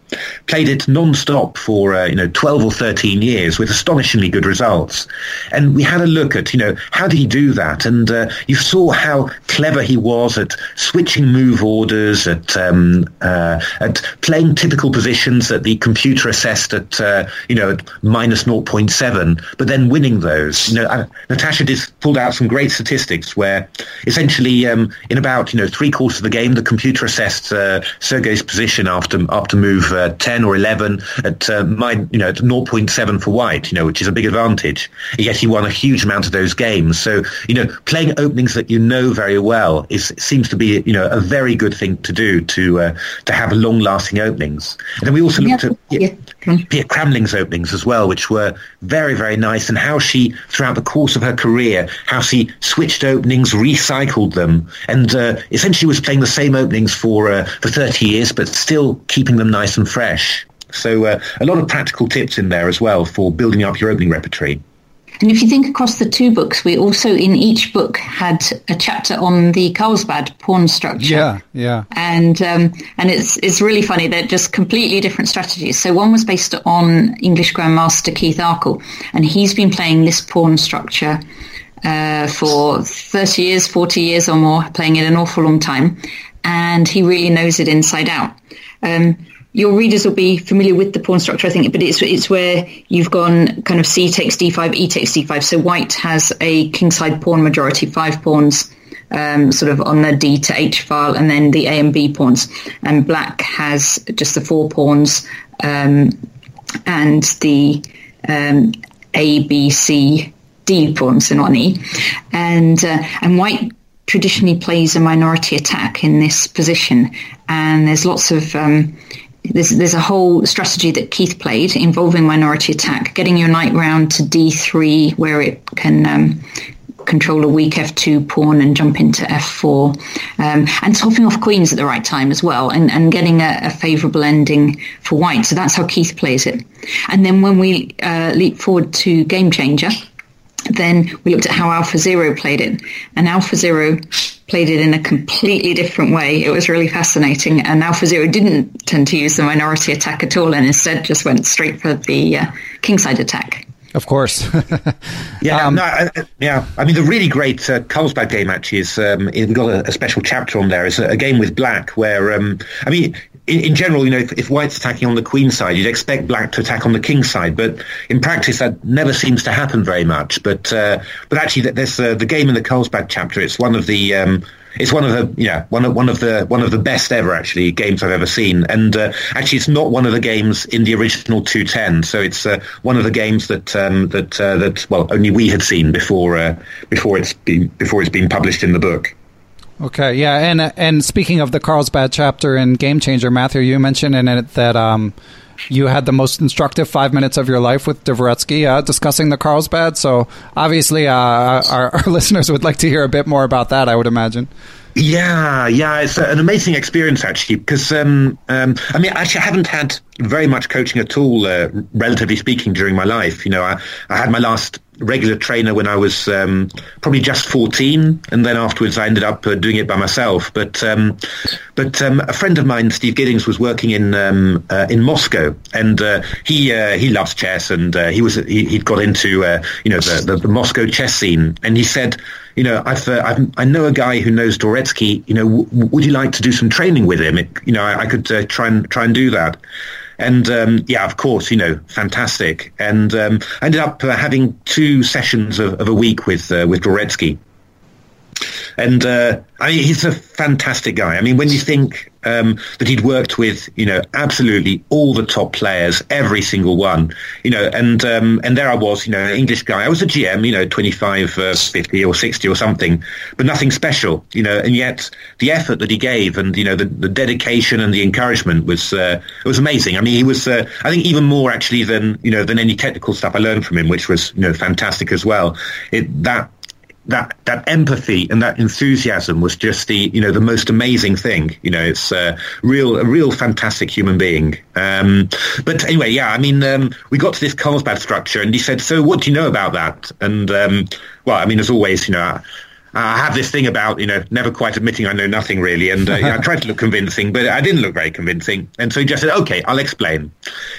[SPEAKER 2] played it non-stop for uh, you know 12 or 13 years with astonishingly good results. And we had a look at you know how did he do that? And uh, you saw how clever he was at switching move orders at um, uh, at playing typical positions that the computer assessed at uh, you know at minus 0.7 but then winning those. You know uh, Natasha just pulled out some great statistics where essentially um, in about you know three quarters of the game the computer assessed uh, Sergei's position after after move uh, 10 or 11 at uh, my, you know, at 0.7 for white, you know, which is a big advantage. Yet he won a huge amount of those games. So, you know, playing openings that you know very well is seems to be, you know, a very good thing to do to uh, to have long-lasting openings. And then we also looked at yeah. Pia Cramling's openings as well, which were very, very nice, and how she, throughout the course of her career, how she switched openings, recycled them, and uh, essentially was playing the same openings for uh, for 30 years, but still keeping them nice and fresh. So uh, a lot of practical tips in there as well for building up your opening repertory.
[SPEAKER 3] And if you think across the two books, we also in each book had a chapter on the Carlsbad pawn structure.
[SPEAKER 1] Yeah, yeah.
[SPEAKER 3] And um, and it's it's really funny. They're just completely different strategies. So one was based on English Grandmaster Keith Arkle, and he's been playing this pawn structure uh, for 30 years, 40 years or more, playing it an awful long time, and he really knows it inside out. Um, your readers will be familiar with the pawn structure, I think, but it's it's where you've gone kind of C takes D5, E takes D5. So white has a kingside pawn majority, five pawns, um, sort of on the D to H file, and then the A and B pawns. And black has just the four pawns um, and the um, A, B, C, D pawns in one E. And uh, and white traditionally plays a minority attack in this position, and there's lots of um, there's, there's a whole strategy that Keith played involving minority attack, getting your knight round to d3 where it can um, control a weak f2 pawn and jump into f4, um, and topping off queens at the right time as well, and, and getting a, a favourable ending for white. So that's how Keith plays it. And then when we uh, leap forward to Game Changer, then we looked at how Alpha Zero played it, and Alpha Zero played it in a completely different way. It was really fascinating, and Alpha Zero didn't tend to use the minority attack at all, and instead just went straight for the uh, kingside attack.
[SPEAKER 1] Of course.
[SPEAKER 2] yeah, um, no, I, yeah. I mean, the really great uh, Carlsbad game actually is um, we've got a, a, special chapter on there. It's a, a game with black where um, I mean, in, in, general, you know, if, if, white's attacking on the queen side, you'd expect black to attack on the king side, but in practice, that never seems to happen very much. But uh, but actually, there's uh, the game in the Carlsbad chapter. It's one of the um, it's one of the yeah one of one of the one of the best ever actually games I've ever seen, and uh, actually it's not one of the games in the original 210. So it's uh, one of the games that um, that uh, that well only we had seen before uh, before it's been before it's been published in the book.
[SPEAKER 1] Okay, yeah, and and speaking of the Carlsbad chapter in Game Changer, Matthew, you mentioned in it that um, you had the most instructive five minutes of your life with Dvoretsky uh, discussing the Carlsbad. So obviously, uh, our, our, listeners would like to hear a bit more about that. I would imagine.
[SPEAKER 2] Yeah, yeah, it's an amazing experience actually because um, um, I mean, actually, I haven't had very much coaching at all, uh, relatively speaking, during my life. You know, I, I had my last regular trainer when I was um, probably just 14, and then afterwards I ended up uh, doing it by myself. But um, but um, a friend of mine, Steve Giddings, was working in um, uh, in Moscow, and uh, he uh, he loves chess, and uh, he was he, would got into uh, you know the, the, the, Moscow chess scene, and he said. You know, I've, I've I know a guy who knows Dvoretsky. You know, w- would you like to do some training with him? It, you know, I, I could try and try and do that. And um, yeah, of course, you know, fantastic. And um, I ended up uh, having two sessions of, of a week with uh, with Dvoretsky. And uh, I mean, he's a fantastic guy. I mean, when you think um, that he'd worked with, you know, absolutely all the top players, every single one, you know, and um, and there I was, you know, an English guy. I was a GM, you know, 25, uh, 50 or 60 or something, but nothing special, you know, and yet the effort that he gave and, you know, the, the dedication and the encouragement was uh, it was amazing. I mean, he was, uh, I think, even more actually than, you know, than any technical stuff I learned from him, which was, you know, fantastic as well. It, that that that empathy and that enthusiasm was just the you know the most amazing thing. You know, it's a real a real fantastic human being. Um, but anyway, yeah, I mean, um, we got to this Carlsbad structure, and he said, "So, what do you know about that?" And um, well, I mean, as always, you know. I have this thing about, you know, never quite admitting I know nothing really. And uh, I tried to look convincing, but I didn't look very convincing. And so he just said, okay, I'll explain.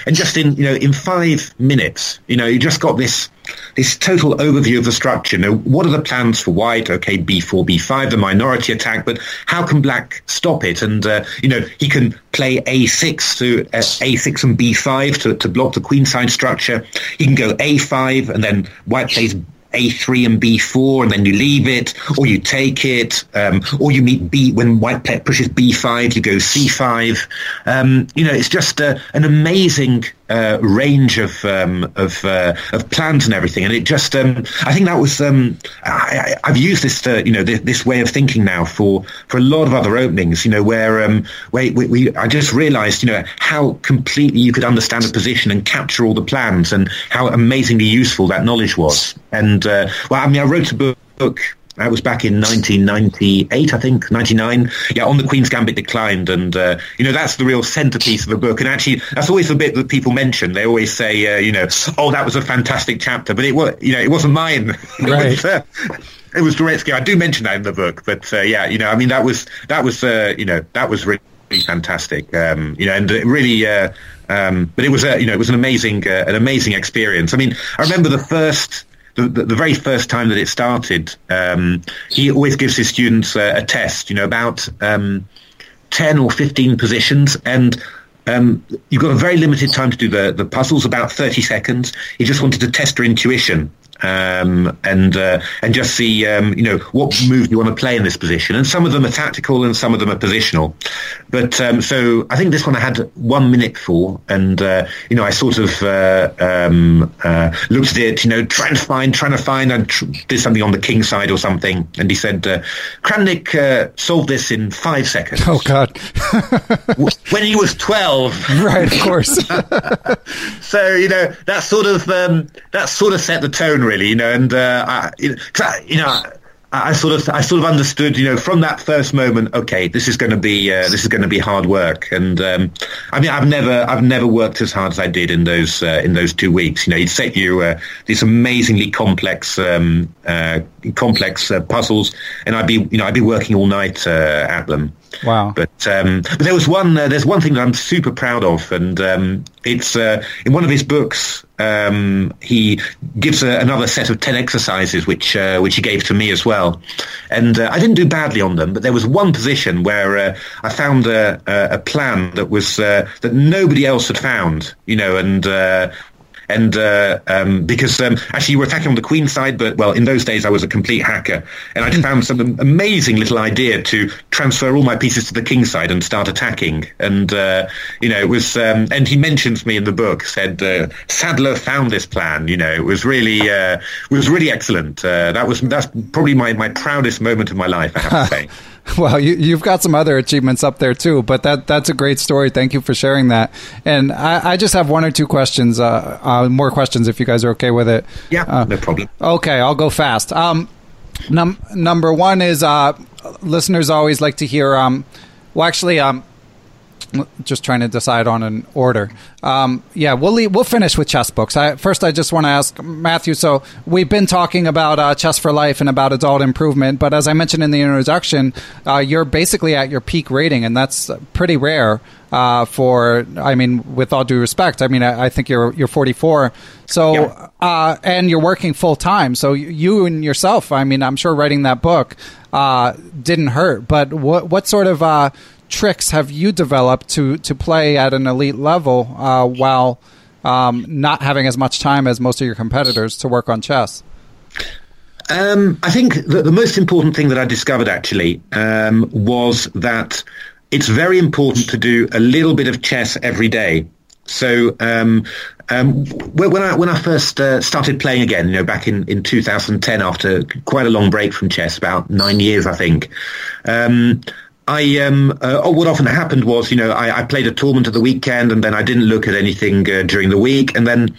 [SPEAKER 2] And just in, you know, in five minutes, you know, you just got this, this total overview of the structure. Know, what are the plans for white? Okay, B4, B5, the minority attack, but how can black stop it? And, uh, you know, he can play A6 to uh, A6 and B5 to, to block the queenside structure. He can go A5 and then white plays a3 and B4 and then you leave it, or you take it, um, or you meet B when white pushes B5, you go C5. Um, you know, it's just uh, an amazing uh, range of um, of uh, of plans and everything, and it just um, I think that was um, I, have used this uh, you know this, this, way of thinking now for for a lot of other openings, you know, where um, where we, we, I just realised you know how completely you could understand a position and capture all the plans, and how amazingly useful that knowledge was. And uh, well, I mean, I wrote a book that was back in 1998, I think, 99. Yeah, on the Queen's Gambit declined, and uh, you know that's the real centerpiece of the book. And actually, that's always the bit that people mention. They always say, uh, you know, oh, that was a fantastic chapter, but it was, you know, it wasn't mine.
[SPEAKER 1] Right.
[SPEAKER 2] it, was, uh, it was Dvoretsky. I do mention that in the book, but uh, yeah, you know, I mean, that was that was, uh, you know, that was really fantastic. Um, you know, and it really. Uh, um, but it was, a, you know, it was an amazing, an amazing experience. I mean, I remember the first the, the, very first time that it started, um, he always gives his students uh, a test, you know, about um, 10 or 15 positions. And um, you've got a very limited time to do the, the puzzles, about 30 seconds. He just wanted to test your intuition um, and uh, and just see um, you know what move you want to play in this position. And some of them are tactical, and some of them are positional. But um, so I think this one I had one minute for, and uh, you know I sort of uh, um, uh, looked at it, you know, trying to find, trying to find, and tr- did something on the king side or something, and he said, uh, Kramnik uh, solved this in five seconds.
[SPEAKER 1] Oh God!
[SPEAKER 2] when he was twelve,
[SPEAKER 1] right? Of course.
[SPEAKER 2] so you know that sort of um, that sort of set the tone really, you know, and uh, I, you know, I sort of I sort of understood, you know, from that first moment. Okay, this is going to be uh, this is going to be hard work, and um, I mean, I've never I've never worked as hard as I did in those uh, in those two weeks. You know, he'd set you uh, these amazingly complex um, uh, complex uh, puzzles, and I'd be you know I'd be working all night uh, at them.
[SPEAKER 1] Wow!
[SPEAKER 2] But um, but there was one there's one thing that I'm super proud of, and um, it's in one of his books um, he gives a, another set of 10 exercises, which, uh, which he gave to me as well. And uh, I didn't do badly on them, but there was one position where uh, I found a, a, plan that was, uh, that nobody else had found, you know, and, uh, and uh, um, because um, actually you were attacking on the queen side, but well, in those days I was a complete hacker, and I found some amazing little idea to transfer all my pieces to the king side and start attacking. And uh, you know, it was, um, and he mentions me in the book. Said uh, Sadler found this plan. You know, it was really, uh, it was really excellent. Uh, that was that's probably my my proudest moment of my life. I have to say.
[SPEAKER 1] Well, you, have got some other achievements up there too, but that that's a great story. Thank you for sharing that. And I, I just have one or two questions, uh, uh, more questions if you guys are okay with it.
[SPEAKER 2] Yeah, uh, no problem.
[SPEAKER 1] Okay, I'll go fast. Um, num- number one is uh, listeners always like to hear. Um, well, actually, um, just trying to decide on an order. Um, yeah, we'll leave, we'll finish with chess books. I, first, I just want to ask Matthew. So we've been talking about uh, chess for life and about adult improvement, but as I mentioned in the introduction, uh, you're basically at your peak rating, and that's pretty rare. Uh, for I mean, with all due respect, I mean, I, I think you're you're 44, so yeah. Uh, and you're working full time. So you and yourself, I mean, I'm sure writing that book uh, didn't hurt. But what what sort of uh, tricks have you developed to to play at an elite level uh, while um, not having as much time as most of your competitors to work on chess?
[SPEAKER 2] Um, I think the, the, most important thing that I discovered actually um, was that it's very important to do a little bit of chess every day. So um, um, when I when I first uh, started playing again, you know, back in, in 2010, after quite a long break from chess, about nine years, I think. Um, I um, uh, oh, what often happened was, you know, I, I, played a tournament at the weekend, and then I didn't look at anything uh, during the week, and then,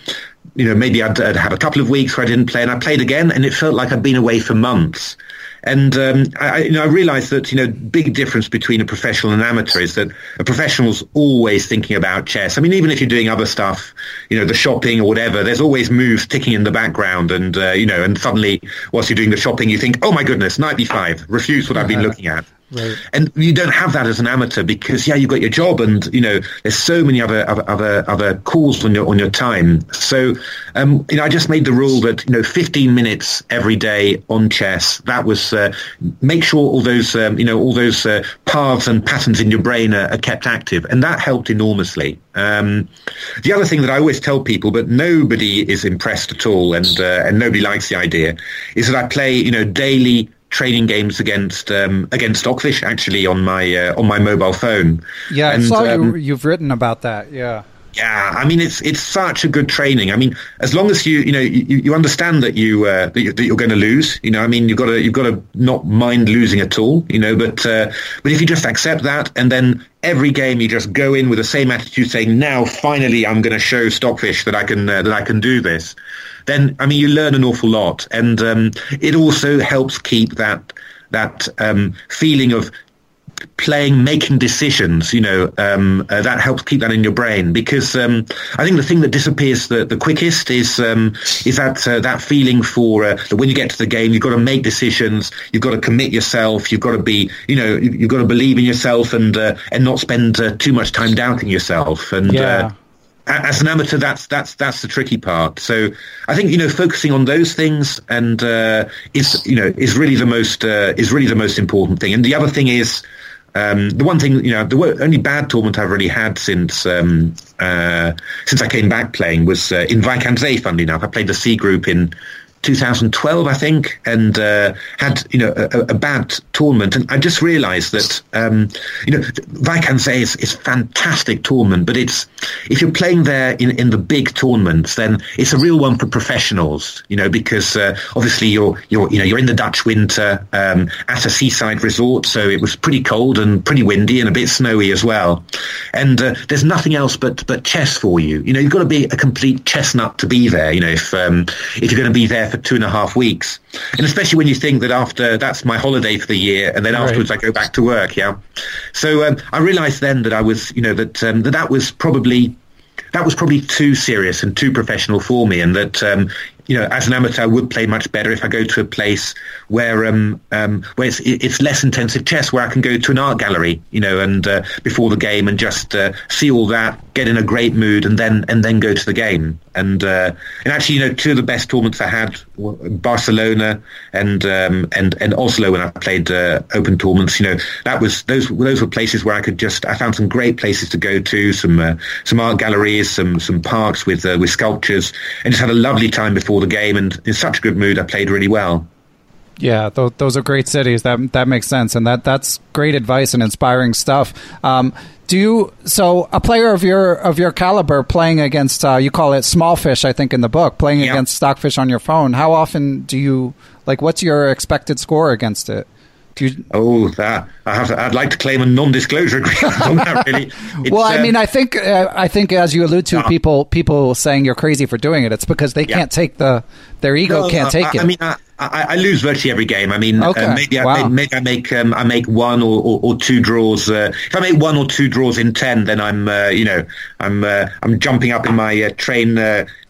[SPEAKER 2] you know, maybe I'd, I'd, have a couple of weeks where I didn't play, and I played again, and it felt like I'd been away for months. And um, I, you know, I realised that you know, big difference between a professional and an amateur is that a professional's always thinking about chess. I mean, even if you're doing other stuff, you know, the shopping or whatever, there's always moves ticking in the background, and uh, you know, and suddenly, whilst you're doing the shopping, you think, oh my goodness, knight b5, refuse what I've been looking at. Right. And you don't have that as an amateur because yeah, you've got your job, and you know there's so many other other other, calls on your on your time. So um, you know, I just made the rule that you know 15 minutes every day on chess. That was uh, make sure all those um, you know all those uh, paths and patterns in your brain are, are kept active, and that helped enormously. Um, the other thing that I always tell people, but nobody is impressed at all, and uh, and nobody likes the idea, is that I play you know daily training games against um, against Stockfish actually on my uh, on my mobile phone.
[SPEAKER 1] Yeah, and, I saw um, you, you've written about that. Yeah.
[SPEAKER 2] Yeah, I mean it's it's such a good training. I mean, as long as you you know you, you understand that you uh, that, you, that you're going to lose. You know, I mean you've got to you've got to not mind losing at all. You know, but uh, but if you just accept that and then every game you just go in with the same attitude, saying now finally I'm going to show Stockfish that I can uh, that I can do this then I mean you learn an awful lot, and um, it also helps keep that that um, feeling of playing, making decisions, you know, um, uh, that helps keep that in your brain. Because um, I think the thing that disappears the, the quickest is um, is that uh, that feeling for uh, that when you get to the game, you've got to make decisions, you've got to commit yourself, you've got to be, you know, you've got to believe in yourself and uh, and not spend uh, too much time doubting yourself. And uh, yeah as an amateur, that's that's that's the tricky part. So I think you know focusing on those things and uh, is you know is really the most uh, is really the most important thing. And the other thing is um, the one thing you know the only bad tournament I've really had since um, uh, since I came back playing was uh, in Wijk Funnily enough, I played the C group in 2012, I think, and uh, had you know a, a, bad tournament. And I just realised that um, you know Zee is, is fantastic tournament, but it's if you're playing there in, in the big tournaments, then it's a real one for professionals. You know, because uh, obviously you're you're you know you're in the Dutch winter um, at a seaside resort, so it was pretty cold and pretty windy and a bit snowy as well. And uh, there's nothing else but but chess for you. You know, you've got to be a complete chestnut to be there. You know, if um, if you're going to be there for two and a half weeks. And especially when you think that after that's my holiday for the year, and then afterwards. I go back to work. Yeah. So um, I realised then that I was, you know, that um, that that was probably that was probably too serious and too professional for me, and that um, you know, as an amateur, I would play much better if I go to a place where um, um, where it's, it's less intensive chess, where I can go to an art gallery, you know, and uh, before the game and just uh, see all that, get in a great mood, and then and then go to the game. And uh, and actually, you know, two of the best tournaments I had, Barcelona and um, and and Oslo when I played uh, open tournaments. You know, that was those those were places where I could just I found some great places to go to, some uh, some art galleries, some some parks with uh, with sculptures, and just had a lovely time before the game. And in such a good mood, I played really well.
[SPEAKER 1] Yeah, th- those are great cities. That that makes sense, and that that's great advice and inspiring stuff. Um, do you so a player of your of your caliber playing against uh, you call it small fish I think in the book playing yeah. against stockfish on your phone how often do you like what's your expected score against it
[SPEAKER 2] you, oh, that I have. To, I'd like to claim a non-disclosure agreement on that. Really.
[SPEAKER 1] well, I um, mean, I think uh, I think as you allude to, yeah. people people saying you're crazy for doing it. It's because they yeah. can't take the their ego no, can't take
[SPEAKER 2] I,
[SPEAKER 1] it.
[SPEAKER 2] I mean, I, I, I, lose virtually every game. I mean, uh,
[SPEAKER 1] okay.
[SPEAKER 2] uh, maybe,
[SPEAKER 1] wow.
[SPEAKER 2] I, maybe I make um, I make one or, or, or two draws. Uh, if I make one or two draws in ten, then I'm uh, you know I'm uh, I'm jumping up in my uh, train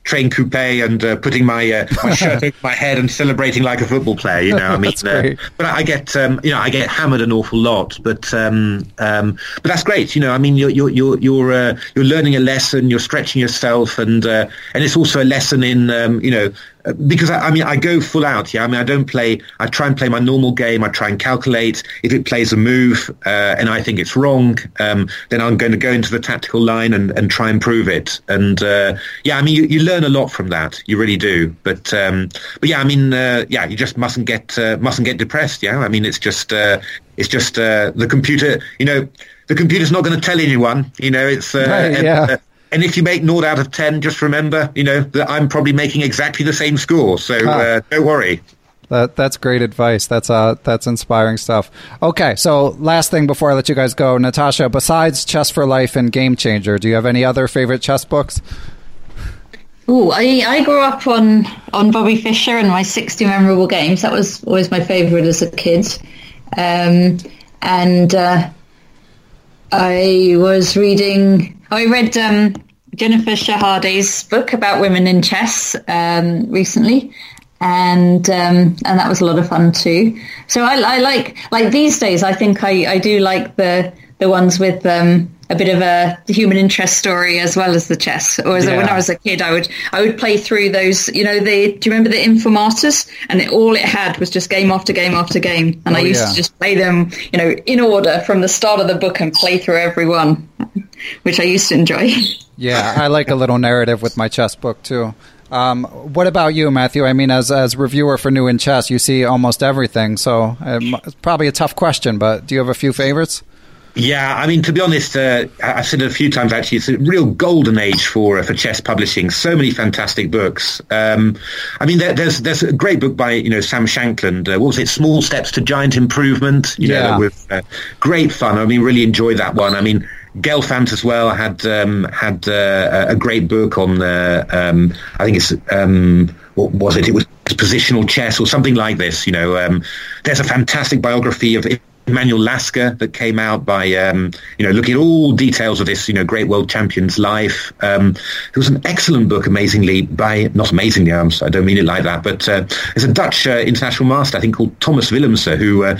[SPEAKER 2] train coupe and uh, putting my uh, my shirt over my head and celebrating like a football player. You know, I mean, uh, but I get um, you know I get hammered an awful lot, but um, um, but that's great. You know, I mean, you're you're you're you're, uh, you're learning a lesson, you're stretching yourself, and uh, and it's also a lesson in um, you know because I, I, mean I go full out. Yeah, I mean I don't play. I try and play my normal game. I try and calculate if it plays a move uh, and I think it's wrong. Um, then I'm going to go into the tactical line and, and try and prove it. And uh, yeah, I mean you, you, learn a lot from that. You really do. But um, but yeah, I mean uh, yeah, you just mustn't get uh, mustn't get depressed. Yeah, I mean it's just uh, it's just uh, the computer. You know, the computer's not going to tell anyone. You know, it's
[SPEAKER 1] right, yeah
[SPEAKER 2] and if you make 0 out of 10, just remember, you know, that I'm probably making exactly the same score. So uh, don't worry.
[SPEAKER 1] That, that's great advice. That's uh, that's inspiring stuff. Okay, so last thing before I let you guys go, Natasha. Besides Chess for Life and Game Changer, do you have any other favorite chess books?
[SPEAKER 3] Oh, I, I grew up on on Bobby Fischer and my 60 memorable games. That was always my favorite as a kid. Um, and uh, I was reading I read um, Jennifer Shahade's book about women in chess um, recently, and um, and that was a lot of fun too. So I, I, like like these days. I think I, I do like the the ones with um, a bit of a human interest story as well as the chess. Or yeah. when I was a kid, I would I would play through those. You know, the do you remember the Informators? And it, all it had was just game after game after game, and oh, I used yeah. to just play them, you know, in order from the start of the book and play through every one which I used to enjoy.
[SPEAKER 1] yeah, I like a little narrative with my chess book too. Um, what about you, Matthew? I mean, as as reviewer for New in Chess, you see almost everything, so um, it's probably a tough question. But do you have a few favorites?
[SPEAKER 2] Yeah, I mean, to be honest, uh, I've said it a few times actually. It's a real golden age for uh, for chess publishing. So many fantastic books. Um, I mean, there, there's there's a great book by you know Sam Shankland. Uh, what was it? Small Steps to Giant Improvement. You
[SPEAKER 1] yeah.
[SPEAKER 2] know, with uh, great fun. I mean, really enjoyed that one. I mean, Gelfand as well had um, had uh, a great book on uh, um, I think it's um, what was it? It was positional chess or something like this. You know, um, there's a fantastic biography of Emanuel Lasker that came out by um, you know looking at all details of this you know great world champion's life. Um, it was an excellent book, amazingly by not amazingly. I don't mean it like that, but uh, a Dutch uh, international master I think called Thomas Willemze who uh,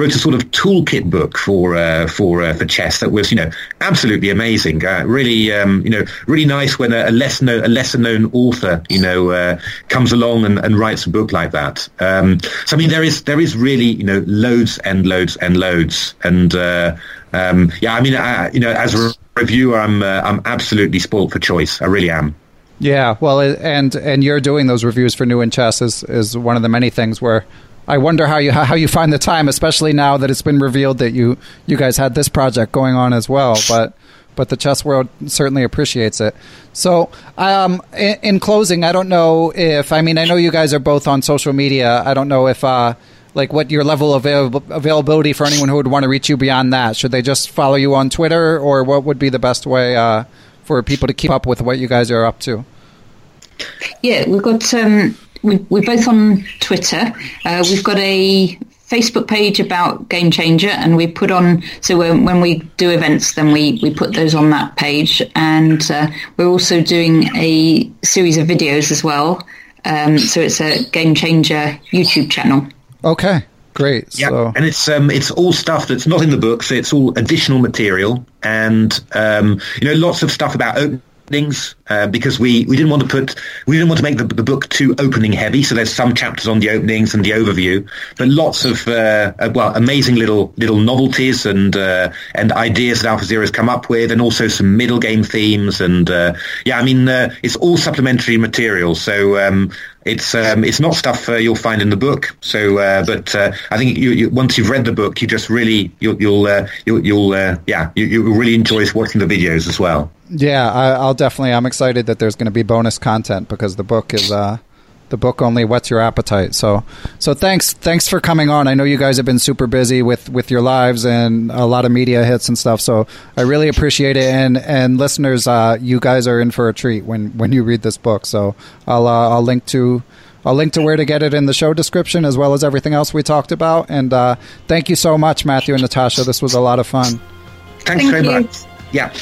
[SPEAKER 2] wrote a sort of toolkit book for uh, for uh, for chess that was you know absolutely amazing. Uh, really um, you know really nice when a, a less a lesser known author you know uh, comes along and, and, writes a book like that. Um, so I mean there is there is really you know loads and loads and loads and uh, um, yeah I mean I, you know as a reviewer I'm uh, I'm absolutely spoilt for choice. I really am.
[SPEAKER 1] Yeah, well, and and you're doing those reviews for New in Chess is is one of the many things where I wonder how you how you find the time, especially now that it's been revealed that you you guys had this project going on as well. But but the chess world certainly appreciates it. So, um, in, in, closing, I don't know if I mean I know you guys are both on social media. I don't know if uh, like what your level of avail- availability for anyone who would want to reach you beyond that. Should they just follow you on Twitter, or what would be the best way uh, for people to keep up with what you guys are up to?
[SPEAKER 3] Yeah, we've got um, we, we're both on Twitter. Uh, we've got a Facebook page about Game Changer, and we put on so when, when we do events, then we, we put those on that page, and uh, we're also doing a series of videos as well. Um, so it's a Game Changer YouTube channel.
[SPEAKER 1] Okay, great.
[SPEAKER 2] Yeah, so. and it's um, it's all stuff that's not in the book, so It's all additional material, and um, you know, lots of stuff about open uh, because we, we didn't want to put we didn't want to make the, the book too opening heavy. So there's some chapters on the openings and the overview, but lots of uh, uh, well amazing little little novelties and uh, and ideas that Alpha Zero has come up with, and also some middle game themes. And uh, yeah, I mean uh, it's all supplementary material. So um, it's um, it's not stuff uh, you'll find in the book. So, uh, but uh, I think you, you, once you've read the book, you just really you'll you'll you'll, you'll yeah you, you really enjoy watching the videos as well.
[SPEAKER 1] Yeah, I, will definitely. I'm excited that there's going to be bonus content because the book is uh, the book only whets your appetite. So, so thanks, thanks for coming on. I know you guys have been super busy with with your lives and a lot of media hits and stuff. So, I really appreciate it. And and listeners, uh, you guys are in for a treat when when you read this book. So, I'll uh, I'll link to I'll link to where to get it in the show description as well as everything else we talked about. And uh, thank you so much, Matthew and Natasha. This was a lot of fun.
[SPEAKER 2] Thanks
[SPEAKER 3] Thank
[SPEAKER 2] very
[SPEAKER 3] you.
[SPEAKER 2] much. Yeah.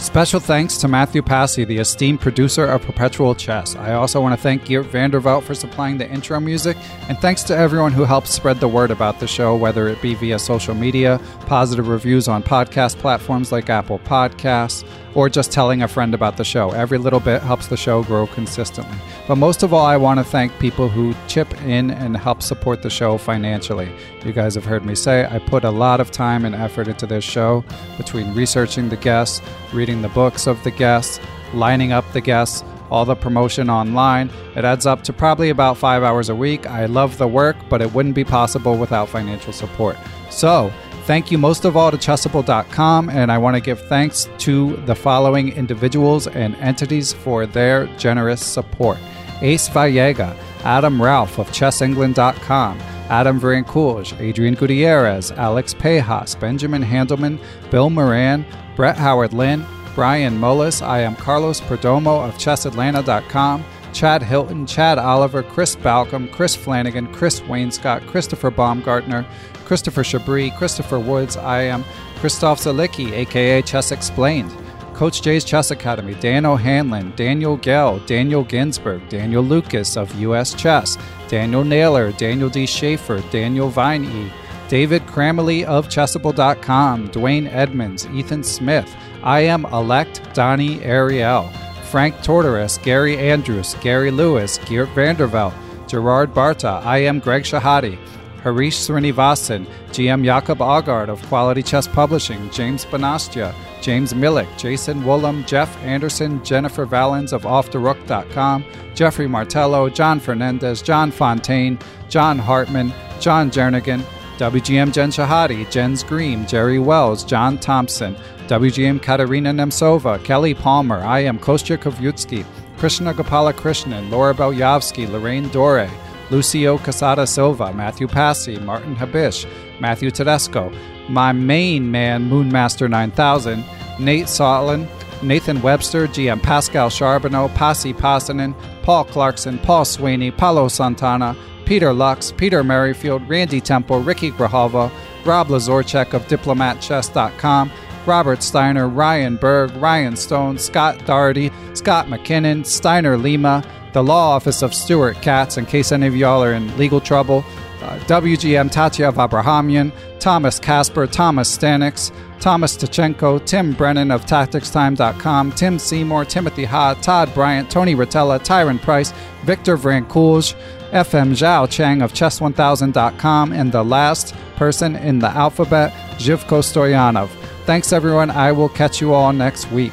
[SPEAKER 1] Special thanks to Matthew Passy, the esteemed producer of Perpetual Chess. I also want to thank Geert Van der Velde for supplying the intro music, and thanks to everyone who helped spread the word about the show, whether it be via social media, positive reviews on podcast platforms like Apple Podcasts, or just telling a friend about the show. Every little bit helps the show grow consistently. But most of all, I want to thank people who chip in and help support the show financially. You guys have heard me say I put a lot of time and effort into this show between researching the guests, reading the books of the guests, lining up the guests, all the promotion online. It adds up to probably about five hours a week. I love the work, but it wouldn't be possible without financial support. So, Thank you most of all to Chessable.com, and I want to give thanks to the following individuals and entities for their generous support Ace Vallega, Adam Ralph of ChessEngland.com, Adam Varancourt, Adrian Gutierrez, Alex Pejas, Benjamin Handelman, Bill Moran, Brett Howard Lynn, Brian Mullis. I am Carlos Perdomo of ChessAtlanta.com. Chad Hilton, Chad Oliver, Chris Balcom, Chris Flanagan, Chris Wainscott, Christopher Baumgartner, Christopher Chabris, Christopher Woods. I am Christof Sielecki, aka Chess Explained. Coach Jay's Chess Academy, Dan O'Hanlon, Daniel Gell, Daniel Ginsberg, Daniel Lucas of US Chess, Daniel Naylor, Daniel D. Schaefer, Daniel Viney, David Kramaley of Chessable.com, Dwayne Edmonds, Ethan Smith. I am elect Donnie Ariel. Frank Tortoris, Gary Andrews, Gary Lewis, Geert Van der Velde, Gerard Barta. I am Greg Shahade. Harish Srinivasan, GM Jacob Aagaard of Quality Chess Publishing, James Banastia, James Millick, Jason Woolham, Jeff Anderson, Jennifer Valens of OffTheRook.com, Jeffrey Martello, John Fernandez, John Fontaine, John Hartman, John Jernigan, WGM Jen Shahade, Jens Green, Jerry Wells, John Thompson, WGM Katerina Nemcova, Kelly Palmer, I am Kostya Kavutskiy, Krishna Gopala Krishnan, Laura Belyavsky, Lorraine Dore, Lucio Casada Silva, Matthew Passy, Martin Habish, Matthew Tedesco, my main man, Moonmaster 9000, Nate Sotlin, Nathan Webster, GM Pascal Charbonneau, Pasi Passanen, Paul Clarkson, Paul Sweeney, Paulo Santana, Peter Lux, Peter Merrifield, Randy Temple, Ricky Grahalva, Rob Lazorchek of DiplomatChess.com, Robert Steiner, Ryan Berg, Ryan Stone, Scott Doherty, Scott McKinnon, Steiner Lima, the Law Office of Stuart Katz, in case any of y'all are in legal trouble, uh, WGM Tatev Abrahamyan, Thomas Casper, Thomas Stanix, Thomas Tachenko, Tim Brennan of TacticsTime.com, Tim Seymour, Timothy Ha, Todd Bryant, Tony Rotella, Tyron Price, Victor Vrancoulge, FM Zhao Chang of Chess1000.com, and the last person in the alphabet, Zhivko Stoyanov. Thanks, everyone. I will catch you all next week.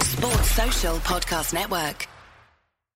[SPEAKER 4] Sports Social Podcast Network.